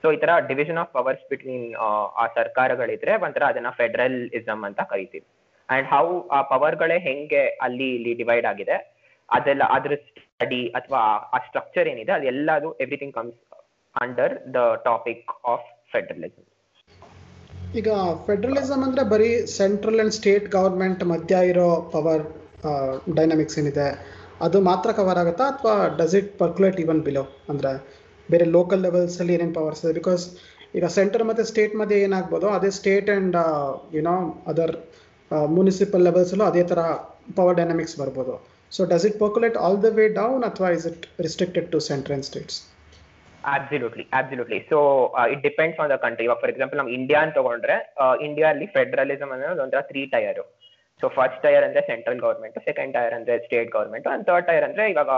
ಸೊ ಈ ತರ ಡಿವಿಷನ್ ಆಫ್ ಪವರ್ಸ್ ಬಿಟ್ವೀನ್ ಆ ಸರ್ಕಾರಗಳಿದ್ರೆ ಒಂಥರ ಅದನ್ನ ಫೆಡರಲಿಸಮ್ ಅಂತ ಕರಿತೀವಿ. ಅಂಡ್ ಹೌ ಆ ಪವರ್ಗಳೇ ಹೆಂಗೆ ಅಲ್ಲಿ ಇಲ್ಲಿ ಡಿವೈಡ್ ಆಗಿದೆ, ಅದೆಲ್ಲ, ಅದ್ರ ಸ್ಟಡಿ ಅಥವಾ ಆ ಸ್ಟ್ರಕ್ಚರ್ ಏನಿದೆ ಅದೆಲ್ಲದು everything comes under the topic of federalism ಈಗ ಫೆಡರಲಿಸಮ್ ಅಂದ್ರೆ ಬರೀ ಸೆಂಟ್ರಲ್ ಅಂಡ್ ಸ್ಟೇಟ್ ಗವರ್ಮೆಂಟ್ ಮಧ್ಯ ಇರೋ ಪವರ್ ಡೈನಾಮಿಕ್ಸ್ ಏನಿದೆ, ಅದು ಮಾತ್ರ ಕವರ್ ಆಗುತ್ತಾ ಅಥವಾ does it percolate even below ಅಂದ್ರೆ ಬೇರೆ ಲೋಕಲ್ ಲೆವೆಲ್ಸ್ ಅಲ್ಲಿ ಏನೇನು ಪವರ್ಸ್ ಇದೆ? ಬಿಕಾಸ್ ಈಗ ಸೆಂಟರ್ ಮತ್ತೆ ಸ್ಟೇಟ್ ಮಧ್ಯೆ ಏನಾಗ್ಬೋದು, ಅದೇ state and you know other municipal ಲೆವೆಲ್ಸಲ್ಲೂ ಅದೇ ಥರ ಪವರ್ ಡೈನಾಮಿಕ್ಸ್ ಬರ್ಬೋದು. So does it percolate all the way down ಅಥವಾ is it restricted to centre and states absolutely absolutely so it depends on the country ಇವಾಗ for example ನಾವು India ಅಂತ ತಗೊಂಡ್ರೆ India ಅಲ್ಲಿ federalism ಅನ್ನೋದು ಒಂಥರ three tier so first tier ಅಂದ್ರೆ central government second tier ಅಂದ್ರೆ state government and third tier ಅಂದ್ರೆ ಇವಾಗ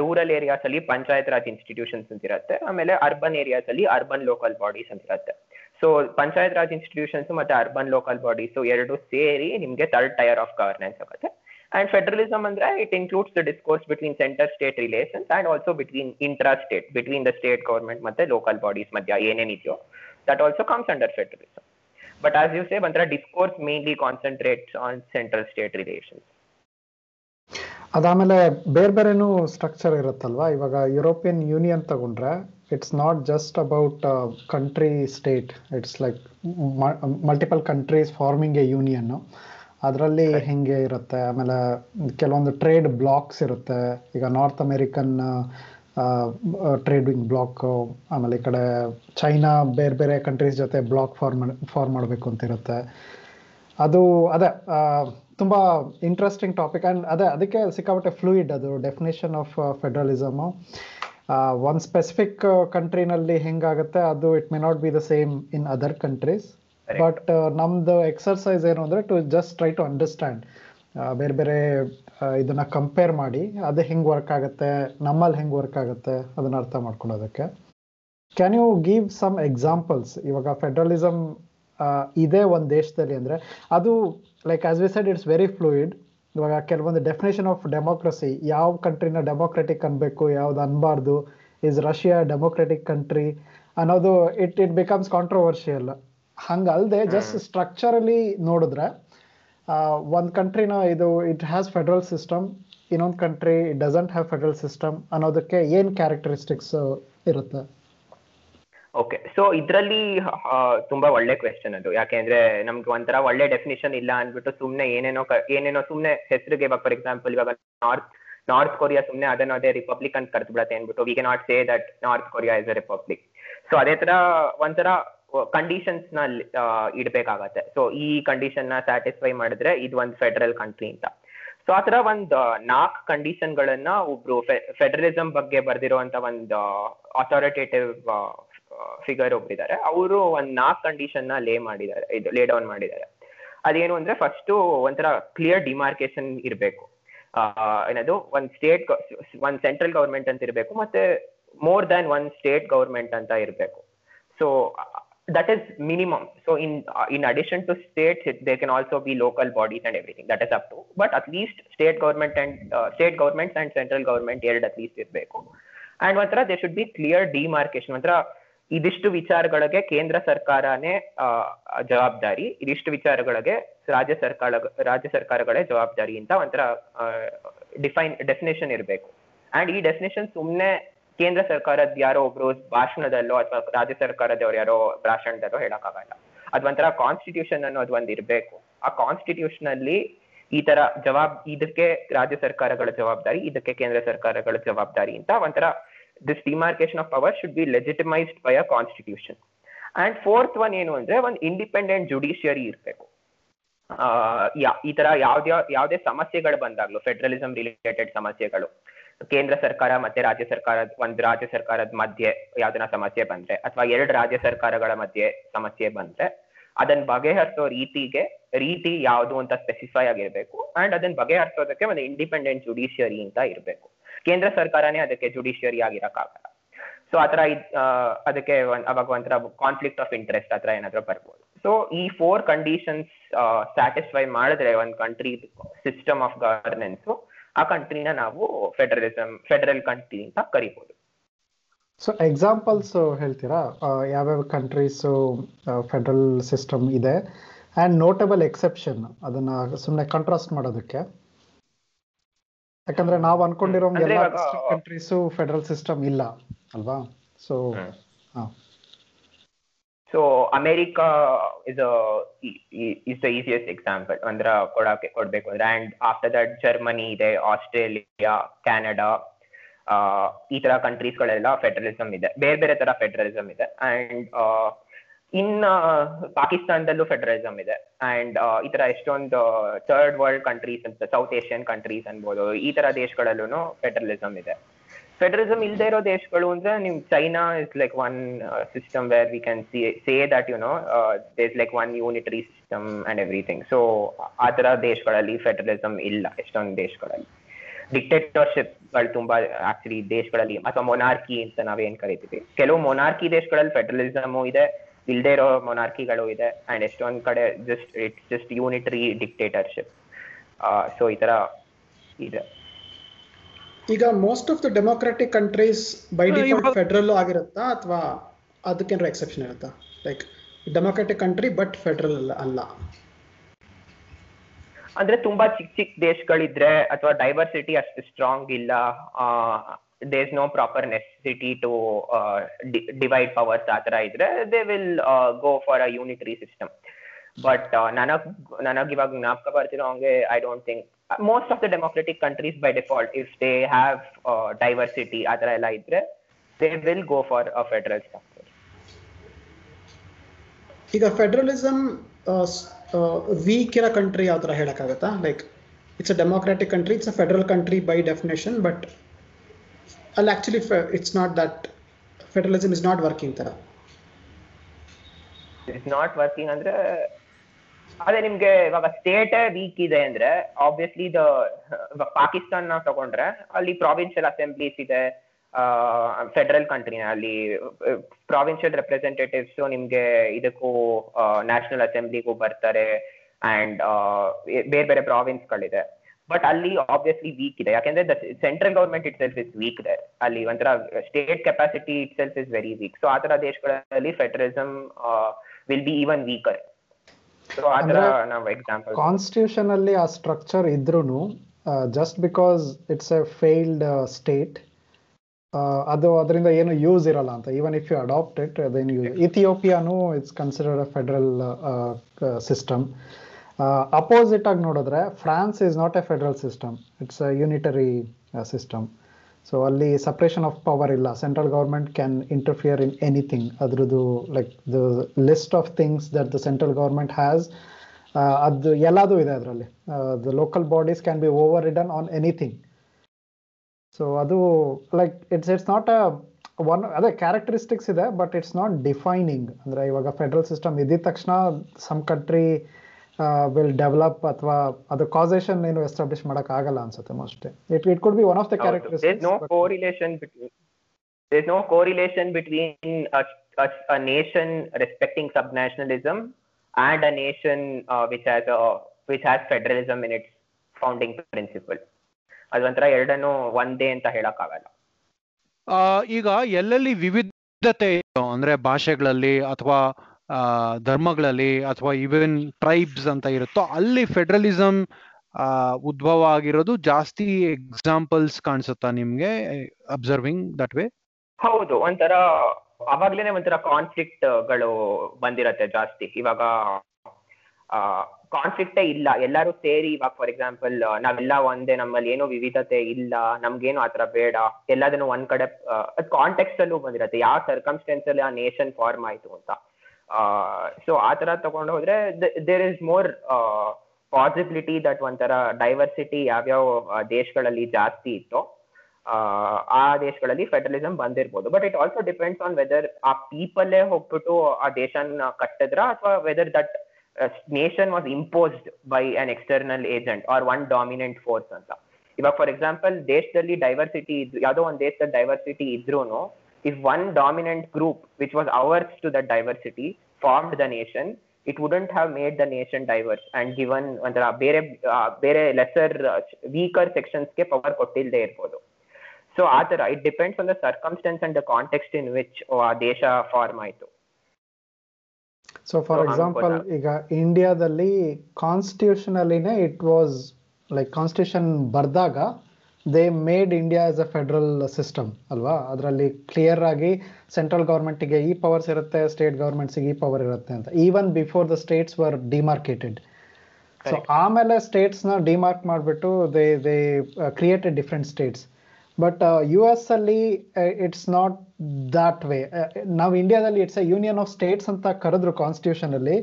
ರೂರಲ್ ಏರಿಯಾಸ್ ಅಲ್ಲಿ ಪಂಚಾಯತ್ ರಾಜ್ ಇನ್ಸ್ಟಿಟ್ಯೂಷನ್ಸ್ ಅಂತ ಇರುತ್ತೆ. ಆಮೇಲೆ ಅರ್ಬನ್ ಏರಿಯಾಸ್ ಅಲ್ಲಿ ಅರ್ಬನ್ ಲೋಕಲ್ ಬಾಡೀಸ್ ಅಂತ ಇರುತ್ತೆ. ಸೊ ಪಂಚಾಯತ್ ರಾಜ್ ಇನ್ಸ್ಟಿಟ್ಯೂಷನ್ಸ್ ಮತ್ತೆ ಅರ್ಬನ್ ಲೋಕಲ್ ಬಾಡೀಸ್ ಎರಡು ಸೇರಿ ನಿಮ್ಗೆ ಥರ್ಡ್ ಟೈರ್ ಆಫ್ ಗವರ್ನೆನ್ಸ್ ಆಗುತ್ತೆ. ಅಂದ್ರೆ it includes the discourse between centre state relations and also between intra state between the state government ಮತ್ತೆ ಲೋಕಲ್ ಬಾಡಿಸ್ ಮಧ್ಯ ಏನೇನಿದೆಯೋ that also comes under federalism. But as you say, ಒಂಥರ discourse mainly concentrates on central state relations. ಅದಾದ್ಮೇಲೆ ಬೇರೆ ಬೇರೆನೂ structure ಇರುತ್ತಲ್ವಾ ಇವಾಗ European Union ತಗೊಂಡ್ರೆ it's not just about country state it's like multiple countries forming a union ಅದರಲ್ಲಿ ಹೆಂಗೆ ಇರುತ್ತೆ? ಆಮೇಲೆ ಕೆಲವೊಂದು ಟ್ರೇಡ್ ಬ್ಲಾಕ್ಸ್ ಇರುತ್ತೆ. ಈಗ ನಾರ್ತ್ ಅಮೇರಿಕನ್ ಟ್ರೇಡಿಂಗ್ ಬ್ಲಾಕ್ ಆಮೇಲೆ ಈ ಕಡೆ ಚೈನಾ ಬೇರೆ ಬೇರೆ ಕಂಟ್ರೀಸ್ ಜೊತೆ ಬ್ಲಾಕ್ ಫಾರ್ಮ್ ಫಾರ್ಮ್ ಮಾಡಬೇಕು ಅಂತ ಇರುತ್ತೆ. ಅದು ಅದೇ ತುಂಬ ಇಂಟ್ರೆಸ್ಟಿಂಗ್ ಟಾಪಿಕ್ ಆ್ಯಂಡ್ ಅದೇ ಅದಕ್ಕೆ ಸಿಕ್ಕಾಪಟ್ಟೆ ಫ್ಲೂಯಿಡ್ ಅದು ಡೆಫಿನೇಷನ್ ಆಫ್ ಫೆಡರಲಿಸಮು ಒಂದು ಸ್ಪೆಸಿಫಿಕ್ ಕಂಟ್ರಿನಲ್ಲಿ ಹೆಂಗಾಗುತ್ತೆ ಅದು it may not be the same in other countries but ನಮ್ದು ಎಕ್ಸರ್ಸೈಸ್ ಏನು ಅಂದರೆ to just try to understand ಬೇರೆ ಬೇರೆ ಇದನ್ನ ಕಂಪೇರ್ ಮಾಡಿ. ಅದು ಹೆಂಗೆ ವರ್ಕ್ ಆಗುತ್ತೆ? ನಮ್ಮಲ್ಲಿ ಹೆಂಗೆ ವರ್ಕ್ ಆಗುತ್ತೆ? ಅದನ್ನ ಅರ್ಥ ಮಾಡ್ಕೊಳ್ಳೋದಕ್ಕೆ. Can you give some examples ಇವಾಗ ಫೆಡರಲಿಸಮ್ ಇದೆ ಒಂದು ದೇಶದಲ್ಲಿ ಅಂದರೆ ಅದು like as we said it's very fluid ಇವಾಗ ಕೆಲವೊಂದು ಡೆಫಿನೇಷನ್ ಆಫ್ ಡೆಮೋಕ್ರಸಿ ಯಾವ ಕಂಟ್ರಿನ ಡೆಮೋಕ್ರೆಟಿಕ್ ಅನ್ಬೇಕು, ಯಾವ್ದು ಅನ್ಬಾರ್ದು ಇಸ್ ರಷ್ಯಾ ಡೆಮೋಕ್ರೆಟಿಕ್ ಕಂಟ್ರಿ ಅನ್ನೋದು ಇಟ್ ಇಟ್ ಬಿಕಮ್ಸ್ ಕಾಂಟ್ರವರ್ಷಿಯಲ್ ಹಂಗಲ್ದೆ ಜಸ್ಟ್ ಸ್ಟ್ರಕ್ಚರಲಿ ನೋಡಿದ್ರೆ ಒಂದು ಕಂಟ್ರಿನ ಇದು ಇಟ್ ಹ್ಯಾಸ್ ಫೆಡರಲ್ ಸಿಸ್ಟಮ್ ಇನ್ನೊಂದು country it doesn't have federal system ಅನ್ನೋದಕ್ಕೆ ಏನ್ ಕ್ಯಾರೆಕ್ಟರಿಸ್ಟಿಕ್ಸ್ ಇರುತ್ತೆ? ಓಕೆ ಸೊ ಇದರಲ್ಲಿ ತುಂಬಾ ಒಳ್ಳೆ ಕ್ವೆಶನ್ ಅದು. ಯಾಕೆಂದ್ರೆ ನಮ್ಗೆ ಒಂಥರ ಒಳ್ಳೆ ಡೆಫಿನೇಷನ್ ಇಲ್ಲ ಅಂದ್ಬಿಟ್ಟು ಸುಮ್ನೆ ಏನೇನೋ ಏನೇನೋ ಸುಮ್ನೆ ಹೆಸರಿಗೆ ಇವಾಗ ಫಾರ್ ಎಕ್ಸಾಂಪಲ್ ಇವಾಗ ನಾರ್ತ್ ನಾರ್ತ್ ಕೊರಿಯಾ ಸುಮ್ನೆ ಅದನ್ನ ಅದೇ ರಿಪಬ್ಲಿಕ್ ಅಂತ ಕರೆದು ಬಿಡತ್ತೆ ಅಂದ್ಬಿಟ್ಟು we can not say that North Korea is a republic so ಅದೇ ತರ ಒಂಥರ ಕಂಡೀಷನ್ಸ್ನ ಇಡ್ಬೇಕಾಗತ್ತೆ. ಸೊ ಈ ಕಂಡೀಷನ್ನ ಸ್ಯಾಟಿಸ್ಫೈ ಮಾಡಿದ್ರೆ ಇದು ಒಂದು ಫೆಡರಲ್ ಕಂಟ್ರಿ ಅಂತ. ಸೊ ಆತರ ಒಂದ್ ನಾಲ್ಕು ಕಂಡೀಷನ್ ಗಳನ್ನ ಒಬ್ರು ಫೆಡರಲಿಸಂ ಬಗ್ಗೆ ಬರ್ದಿರುವಂತ ಒಂದು ಅಥಾರಿಟೇಟಿವ್ ಫಿಗರ್ ಒಬ್ರಿದ್ದಾರೆ ಅವರು ಒಂದ್ ನಾಲ್ಕು ಕಂಡೀಷನ್ನ ಲೇ ಮಾಡಿದ್ದಾರೆ, ಇದು ಲೇ ಡೌನ್ ಮಾಡಿದ್ದಾರೆ. ಅದೇನು ಅಂದ್ರೆ ಫಸ್ಟ್ ಒಂಥರ ಕ್ಲಿಯರ್ ಡಿಮಾರ್ಕೇಶನ್ ಇರಬೇಕು. ಏನದು, ಒಂದ್ ಸ್ಟೇಟ್ ಒಂದ್ ಸೆಂಟ್ರಲ್ ಗವರ್ಮೆಂಟ್ ಅಂತ ಇರಬೇಕು, ಮತ್ತೆ more than one state government ಅಂತ ಇರಬೇಕು. So that is minimum. So in uh, in addition to states, it, there can also be local bodies and everything. That is up to. But at least state government and uh, state governments and central government here at least ಇರಬೇಕು. And ಒಂಥರ there should be clear demarcation. ಒಂಥರ ಇದಿಷ್ಟು ವಿಚಾರಗಳಿಗೆ ಕೇಂದ್ರ ಸರ್ಕಾರನೇ ಜವಾಬ್ದಾರಿ ಇದಿಷ್ಟು ವಿಚಾರಗಳಿಗೆ ರಾಜ್ಯ ಸರ್ಕಾರ ರಾಜ್ಯ ಸರ್ಕಾರಗಳೇ ಜವಾಬ್ದಾರಿ ಅಂತ ಒಂಥರ ಡಿಫೈನ್ ಡೆಫಿನೇಷನ್ ಇರಬೇಕು ಅಂಡ್ ಈ ಡೆಫಿನೇಷನ್ ಸುಮ್ಮನೆ ಕೇಂದ್ರ ಸರ್ಕಾರದ ಯಾರೋ ಒಬ್ರು ಭಾಷಣದಲ್ಲೋ ಅಥವಾ ರಾಜ್ಯ ಸರ್ಕಾರದವ್ರು ಯಾರೋ ಭಾಷಣದಲ್ಲೋ ಹೇಳಕ್ಕಾಗಲ್ಲ. ಅದ್ ಒಂಥರ ಕಾನ್ಸ್ಟಿಟ್ಯೂಷನ್ ಅನ್ನೋದು ಒಂದ್ ಇರ್ಬೇಕು. ಆ ಕಾನ್ಸ್ಟಿಟ್ಯೂಷನ್ ಅಲ್ಲಿ ಈ ತರ ಜವಾಬ್, ಇದಕ್ಕೆ ರಾಜ್ಯ ಸರ್ಕಾರಗಳ ಜವಾಬ್ದಾರಿ, ಇದಕ್ಕೆ ಕೇಂದ್ರ ಸರ್ಕಾರಗಳ ಜವಾಬ್ದಾರಿ ಅಂತ ಒಂಥರ this demarcation of power should be legitimised by a constitution and fourth one ಏನು ಅಂದ್ರೆ ಒಂದು ಇಂಡಿಪೆಂಡೆಂಟ್ ಜುಡಿಷಿಯರಿ ಇರ್ಬೇಕು. ಈ ತರ ಯಾವ್ದೇ ಯಾವ್ದೇ ಸಮಸ್ಯೆಗಳು ಬಂದಾಗ್ಲು ಫೆಡರಲಿಸಂ ರಿಲೇಟೆಡ್ ಸಮಸ್ಯೆಗಳು ಕೇಂದ್ರ ಸರ್ಕಾರ ಮತ್ತೆ ರಾಜ್ಯ ಸರ್ಕಾರದ, ಒಂದು ರಾಜ್ಯ ಸರ್ಕಾರದ ಮಧ್ಯೆ ಯಾವ್ದನ ಸಮಸ್ಯೆ ಬಂದ್ರೆ, ಅಥವಾ ಎರಡು ರಾಜ್ಯ ಸರ್ಕಾರಗಳ ಮಧ್ಯೆ ಸಮಸ್ಯೆ ಬಂದ್ರೆ ಅದನ್ನ ಬಗೆಹರಿಸೋ ರೀತಿಗೆ, ರೀತಿ ಯಾವುದು ಅಂತ ಸ್ಪೆಸಿಫೈ ಆಗಿರ್ಬೇಕು ಅಂಡ್ ಅದನ್ನ ಬಗೆಹರಿಸೋದಕ್ಕೆ ಒಂದು ಇಂಡಿಪೆಂಡೆಂಟ್ ಜುಡಿಷಿಯರಿ ಅಂತ ಇರಬೇಕು. ಕೇಂದ್ರ ಸರ್ಕಾರನೇ ಅದಕ್ಕೆ ಜುಡಿಷಿಯರಿ ಆಗಿರಕ್ಕಾಗಲ್ಲ. ಸೊ ಆತರ ಅದಕ್ಕೆ ಅವಾಗ ಒಂಥರ ಕಾನ್ಫ್ಲಿಕ್ಟ್ ಆಫ್ ಇಂಟ್ರೆಸ್ಟ್ ಆತರ ಏನಾದ್ರೂ ಬರ್ಬೋದು. ಸೊ ಈ ಫೋರ್ ಕಂಡೀಷನ್ಸ್ ಸ್ಯಾಟಿಸ್ಫೈ ಮಾಡಿದ್ರೆ ಒಂದು ಕಂಟ್ರಿ ಸಿಸ್ಟಮ್ ಆಫ್ ಗವರ್ನೆನ್ಸ್ ಆ ಕಂಟ್ರಿನ ನಾವು ಫೆಡರಲಿಸಮ್ ಫೆಡರಲ್ ಕಂಟ್ರಿ ಅಂತ ಕರಿಬಹುದು ಸೊ ಎಕ್ಸಾಂಪಲ್ಸ್ ಹೇಳ್ತೀರಾ? ಯಾವ್ಯಾವ ಕಂಟ್ರೀಸ್ ಫೆಡರಲ್ ಸಿಸ್ಟಮ್ ಇದೆ? ಆ್ಯಂಡ್ ನೋಟಬಲ್ ಎಕ್ಸೆಪ್ಷನ್ ಅದನ್ನ ಸುಮ್ಮನೆ ಕಾಂಟ್ರಾಸ್ಟ್ ಮಾಡೋದಕ್ಕೆ. ಯಾಕಂದ್ರೆ ನಾವು ಅನ್ಕೊಂಡಿರೋ ಎಲ್ಲ ಕಂಟ್ರೀಸು ಫೆಡರಲ್ ಸಿಸ್ಟಮ್ ಇಲ್ಲ ಅಲ್ವಾ? So so America is is the easiest example ಅಂದ್ರೆ ಕೊಡಕ್ಕೆ ಕೊಡ್ಬೇಕು. ಅಂದ್ರೆ ಅಂಡ್ ಆಫ್ಟರ್ ದಟ್ ಜರ್ಮನಿ ಇದೆ ಆಸ್ಟ್ರೇಲಿಯಾ ಕ್ಯಾನಡಾ ಈ ತರ ಕಂಟ್ರೀಸ್ಗಳೆಲ್ಲ ಫೆಡರಲಿಸಮ್ ಇದೆ. ಬೇರೆ ಬೇರೆ ತರ ಫೆಡರಲಿಸಮ್ ಇದೆ. ಅಂಡ್ ಇನ್ ಪಾಕಿಸ್ತಾನದಲ್ಲೂ ಫೆಡರಲಿಸಮ್ ಇದೆ. ಅಂಡ್ ಈ ತರ ಎಷ್ಟೊಂದು ಥರ್ಡ್ ವರ್ಲ್ಡ್ ಕಂಟ್ರೀಸ್ ಅಂತ ಸೌತ್ ಏಷ್ಯನ್ ಕಂಟ್ರೀಸ್ ಅನ್ಬೋದು, ಈ ತರ ದೇಶಗಳಲ್ಲೂ ಫೆಡರಲಿಸಮ್ ಇದೆ. ಫೆಡರಲಿಸಮ್ ಇಲ್ದೇ ಇರೋ ದೇಶಗಳು ಅಂದ್ರೆ ನಿಮ್ China is like one system where we can see say that you know this like one unitary system and everything so ಆ ತರ ದೇಶಗಳಲ್ಲಿ ಫೆಡರಲಿಸಮ್ ಇಲ್ಲ ಎಷ್ಟೊಂದು ದೇಶಗಳಲ್ಲಿ. ಡಿಕ್ಟೇಟರ್ಶಿಪ್ಗಳು ತುಂಬಾ ಆಕ್ಚುಲಿ ದೇಶಗಳಲ್ಲಿ, ಅಥವಾ ಮೊನಾರ್ಕಿ ಅಂತ ನಾವೇನ್ ಕರಿತೀವಿ. ಕೆಲವು ಮೊನಾರ್ಕಿ ದೇಶಗಳಲ್ಲಿ ಫೆಡರಲಿಸಮ್ ಇದೆ, ಇಲ್ದೇ ಇರೋ ಮೊನಾರ್ಕಿಗಳು ಇದೆ ಅಂಡ್ ಎಷ್ಟೊಂದ್ ಕಡೆ just it's just unitary dictatorship so ಈ ತರ ಇದೆ. ಈಗ most of the democratic countries by default federal ಆಗಿರುತ್ತಾ ಅಥವಾ ಅದಕ್ಕೇನಾರ ಎಕ್ಸೆಪ್ಷನ್ ಇರುತ್ತಾ? Like democratic country but federal ಅಲ್ಲ ಅಂದ್ರೆ ತುಂಬಾ ಚಿಕ್ಕ ಚಿಕ್ಕ ದೇಶಗಳಿದ್ರೆ ಅಥವಾ ಡೈವರ್ಸಿಟಿ ಅಷ್ಟು ಸ್ಟ್ರಾಂಗ್ ಇಲ್ಲ. There is no proper necessity to divide powers ಆ ತರ ಇದ್ರೆ they will go for a unitary system but ನನಗ್ ನನಗ್ ಇವಾಗ ಜ್ಞಾಪಕ ಬರ್ತಿರೋ ಹಂಗೆ I don't think most of the democratic countries by default if they have diversity ಆ ಥರ ಎಲ್ಲ ಇದ್ರೆ they will go for a federal structure ಈಗ ಫೆಡರಲಿಸಮ್ ವೀಕ್ ಇರೋ ಕಂಟ್ರಿ ಯಾವ ಥರ ಹೇಳೋಕ್ಕಾಗತ್ತಾ? Like it's a democratic country it's a federal country by definition but ಅಲ್ಲಿ actually it's not that federalism is not working ಥರ ಇಟ್ಸ್ ನಾಟ್ ವರ್ಕಿಂಗ್ ಅಂದ್ರೆ ಅದೇ ನಿಮ್ಗೆ ಇವಾಗ ಸ್ಟೇಟ್ ವೀಕ್ ಇದೆ ಅಂದ್ರೆ ಆಬ್ವಿಯಸ್ಲಿ ದ ಪಾಕಿಸ್ತಾನ ನಾವು ತಗೊಂಡ್ರೆ ಅಲ್ಲಿ ಪ್ರಾವಿನ್ಷಿಯಲ್ ಅಸೆಂಬ್ಲೀಸ್ ಇದೆ ಫೆಡರಲ್ ಕಂಟ್ರಿನ ಅಲ್ಲಿ ಪ್ರಾವಿನ್ಷಿಯಲ್ ರೆಪ್ರೆಸೆಂಟೇಟಿವ್ಸ್ ನಿಮ್ಗೆ ಇದಕ್ಕೂ ನ್ಯಾಷನಲ್ ಅಸೆಂಬ್ಲಿಗೂ ಬರ್ತಾರೆ ಅಂಡ್ ಬೇರೆ ಬೇರೆ ಪ್ರಾವಿನ್ಸ್ ಗಳಿದೆ ಬಟ್ ಅಲ್ಲಿ ಆಬ್ವಿಯಸ್ಲಿ ವೀಕ್ ಇದೆ. ಯಾಕೆಂದ್ರೆ central government itself is weak ಇದೆ ಅಲ್ಲಿ ಒಂಥರ state capacity itself is very weak so ಆ ತರ ದೇಶಗಳಲ್ಲಿ federalism will be even weaker constitution ಅಲ್ಲಿ ಆ ಸ್ಟ್ರಕ್ಚರ್ ಇದ್ರೂ just because it's a failed state ಅದು ಅದರಿಂದ ಏನು ಯೂಸ್ ಇರಲ್ಲ ಅಂತ. Even if you adopt it ಅದೇನು use ಇಥಿಯೋಪಿಯಾನು it's considered a federal system opposite ಆಗಿ ನೋಡಿದ್ರೆ France is not a federal system it's a unitary system so ಅಲ್ಲಿ ಸಪ್ರೇಷನ್ ಆಫ್ ಪವರ್ ಇಲ್ಲ. Central government can interfere in anything ಅದ್ರದ್ದು like the list of things that the central government has ಅದು ಎಲ್ಲದೂ ಇದೆ ಅದರಲ್ಲಿ. The local bodies can be overridden on anything so ಅದು like it's it's not a one ಅದೇ characteristics ಇದೆ but it's not defining ಅಂದರೆ ಇವಾಗ ಫೆಡರಲ್ ಸಿಸ್ಟಮ್ ಇದ್ದಿದ ತಕ್ಷಣ ಸಮ್ ಕಂಟ್ರಿ ವಿಲ್ ಡೆವಲಪ್ ಅಥವಾ ಅದು ಕಾಸೇಷನ್ ಏನು ಎಸ್ಟಾಬ್ಲಿಷ್ ಮಾಡಕ್ ಆಗಲ್ಲ ಅನ್ಸುತ್ತೆ most it it could be one of the there's no characteristics correlation between there's no correlation between a, a, a nation respecting subnationalism and a nation uh, which has a which has federalism in its founding principle ಅದೊಂಥರ ಎರಡನ್ನು ಒಂದೇ ಅಂತ ಹೇಳಕ್ಕಾಗಲ್ಲ ಆ, ಈಗ ಎಲ್ಲೆಲ್ಲಿ ವಿವಿಧತೆ ಇದೆಯೋ, ಅಂದ್ರೆ ಭಾಷೆಗಳಲ್ಲಿ ಅಥವಾ ಆ, ಧರ್ಮಗಳಲ್ಲಿ ಅಥವಾ ಈವನ್ ಟ್ರೈಬ್ಸ್ ಅಂತ ಇರುತ್ತೋ ಅಲ್ಲಿ ಫೆಡರಲಿಸಂ ಉದ್ಭವ ಆಗಿರೋದು ಜಾಸ್ತಿ ಎಕ್ಸಾಂಪಲ್ಸ್ ಕಾಣಿಸುತ್ತಾ ನಿಮ್ಗೆ ಅಬ್ಸರ್ವಿಂಗ್ ದಟ್ ವೇ ಹೌದು, ಒಂಥರ, ಅವಾಗ್ಲೇನೆ ಒಂಥರ ಕಾನ್ಫ್ಲಿಕ್ಟ್ಗಳು ಬಂದಿರತ್ತೆ ಜಾಸ್ತಿ. ಇವಾಗ ಕಾನ್ಫ್ಲಿಕ್ಟೇ ಇಲ್ಲ. ಎಲ್ಲರೂ ಸೇರಿ ಇವಾಗ ಫಾರ್ ಎಕ್ಸಾಂಪಲ್ ನಾವೆಲ್ಲ ಒಂದೇ ನಮ್ಮಲ್ಲಿ ಏನೋ ವಿವಿಧತೆ ಇಲ್ಲ, ನಮ್ಗೇನು ಆತರ ಬೇಡ, ಎಲ್ಲದನ್ನು ಒಂದ್ ಕಡೆ ಕಾಂಟೆಕ್ಸ್ಟ್ ಅಲ್ಲೂ ಬಂದಿರತ್ತೆ. ಯಾವ ಸರ್ಕಮ್ಸ್ಟೆನ್ಸ್ ಅಲ್ಲಿ ಆ ನೇಷನ್ ಫಾರ್ಮ್ ಆಯ್ತು ಅಂತ. ಸೊ ಆ ತರ ತಗೊಂಡು ಹೋದ್ರೆ there is more possibility that ಒಂಥರ ಡೈವರ್ಸಿಟಿ ಯಾವ್ಯಾವ ದೇಶಗಳಲ್ಲಿ ಜಾಸ್ತಿ ಇತ್ತೋ ಆ, ದೇಶಗಳಲ್ಲಿ ಫೆಡರಲಿಸಮ್ ಬಂದಿರ್ಬೋದು. But it also depends on whether ಆ ಪೀಪಲ್ಲೇ ಹೋಗ್ಬಿಟ್ಟು ಆ ದೇಶನ ಕಟ್ಟಿದ್ರ ಅಥವಾ whether that nation was imposed by an external agent or one dominant force ಅಂತ. ಇವಾಗ ಫಾರ್ ಎಕ್ಸಾಂಪಲ್ ದೇಶದಲ್ಲಿ ಡೈವರ್ಸಿಟಿ ಇದ್ ಯಾವುದೋ ಒಂದು ದೇಶದಲ್ಲಿ ಡೈವರ್ಸಿಟಿ ಇದ್ರೂನು if one dominant group which was ours to that diversity formed the nation it wouldn't have made the nation diverse and given ಒಂಥರ ಬೇರೆ ಆ, ಬೇರೆ ಲೆಸರ್ ವೀಕರ್ ಸೆಕ್ಷನ್ಸ್ಗೆ ಪವರ್ ಕೊಟ್ಟಿಲ್ಲದೆ ಇರ್ಬೋದು ಸೊ ಆ ತರ it depends on the circumstances and the context in which ಆ ದೇಶ ಫಾರ್ಮ್ ಆಯ್ತು ಸೊ ಫಾರ್ So, ಎಕ್ಸಾಂಪಲ್ ಹಂಗ್ ಈಗ ಇಂಡಿಯಾದಲ್ಲಿ ಕಾನ್ಸ್ಟಿಟ್ಯೂಷನಲ್ಲಿನೇ it was like constitution ಬರ್ದಾಗ they made India as a federal system ಅಲ್ವಾ? ಅದರಲ್ಲಿ ಕ್ಲಿಯರ್ ಆಗಿ ಸೆಂಟ್ರಲ್ ಗೌರ್ಮೆಂಟಿಗೆ ಈ ಪವರ್ಸ್ ಇರುತ್ತೆ ಸ್ಟೇಟ್ ಗೌರ್ಮೆಂಟ್ಸಿಗೆ ಈ ಪವರ್ ಇರುತ್ತೆ ಅಂತ. Even before the states were demarcated so. ಆಮೇಲೆ ಸ್ಟೇಟ್ಸ್ನ ಡಿಮಾರ್ಕ್ ಮಾಡಿಬಿಟ್ಟು they they created different states but U S ಅಲ್ಲಿ ಇಟ್ಸ್ ನಾಟ್ ದಾಟ್ ವೇ ನಾವು ಇಂಡಿಯಾದಲ್ಲಿ it's a union of states ಅಂತ ಕರೆದ್ರು ಕಾನ್ಸ್ಟಿಟ್ಯೂಷನಲ್ಲಿ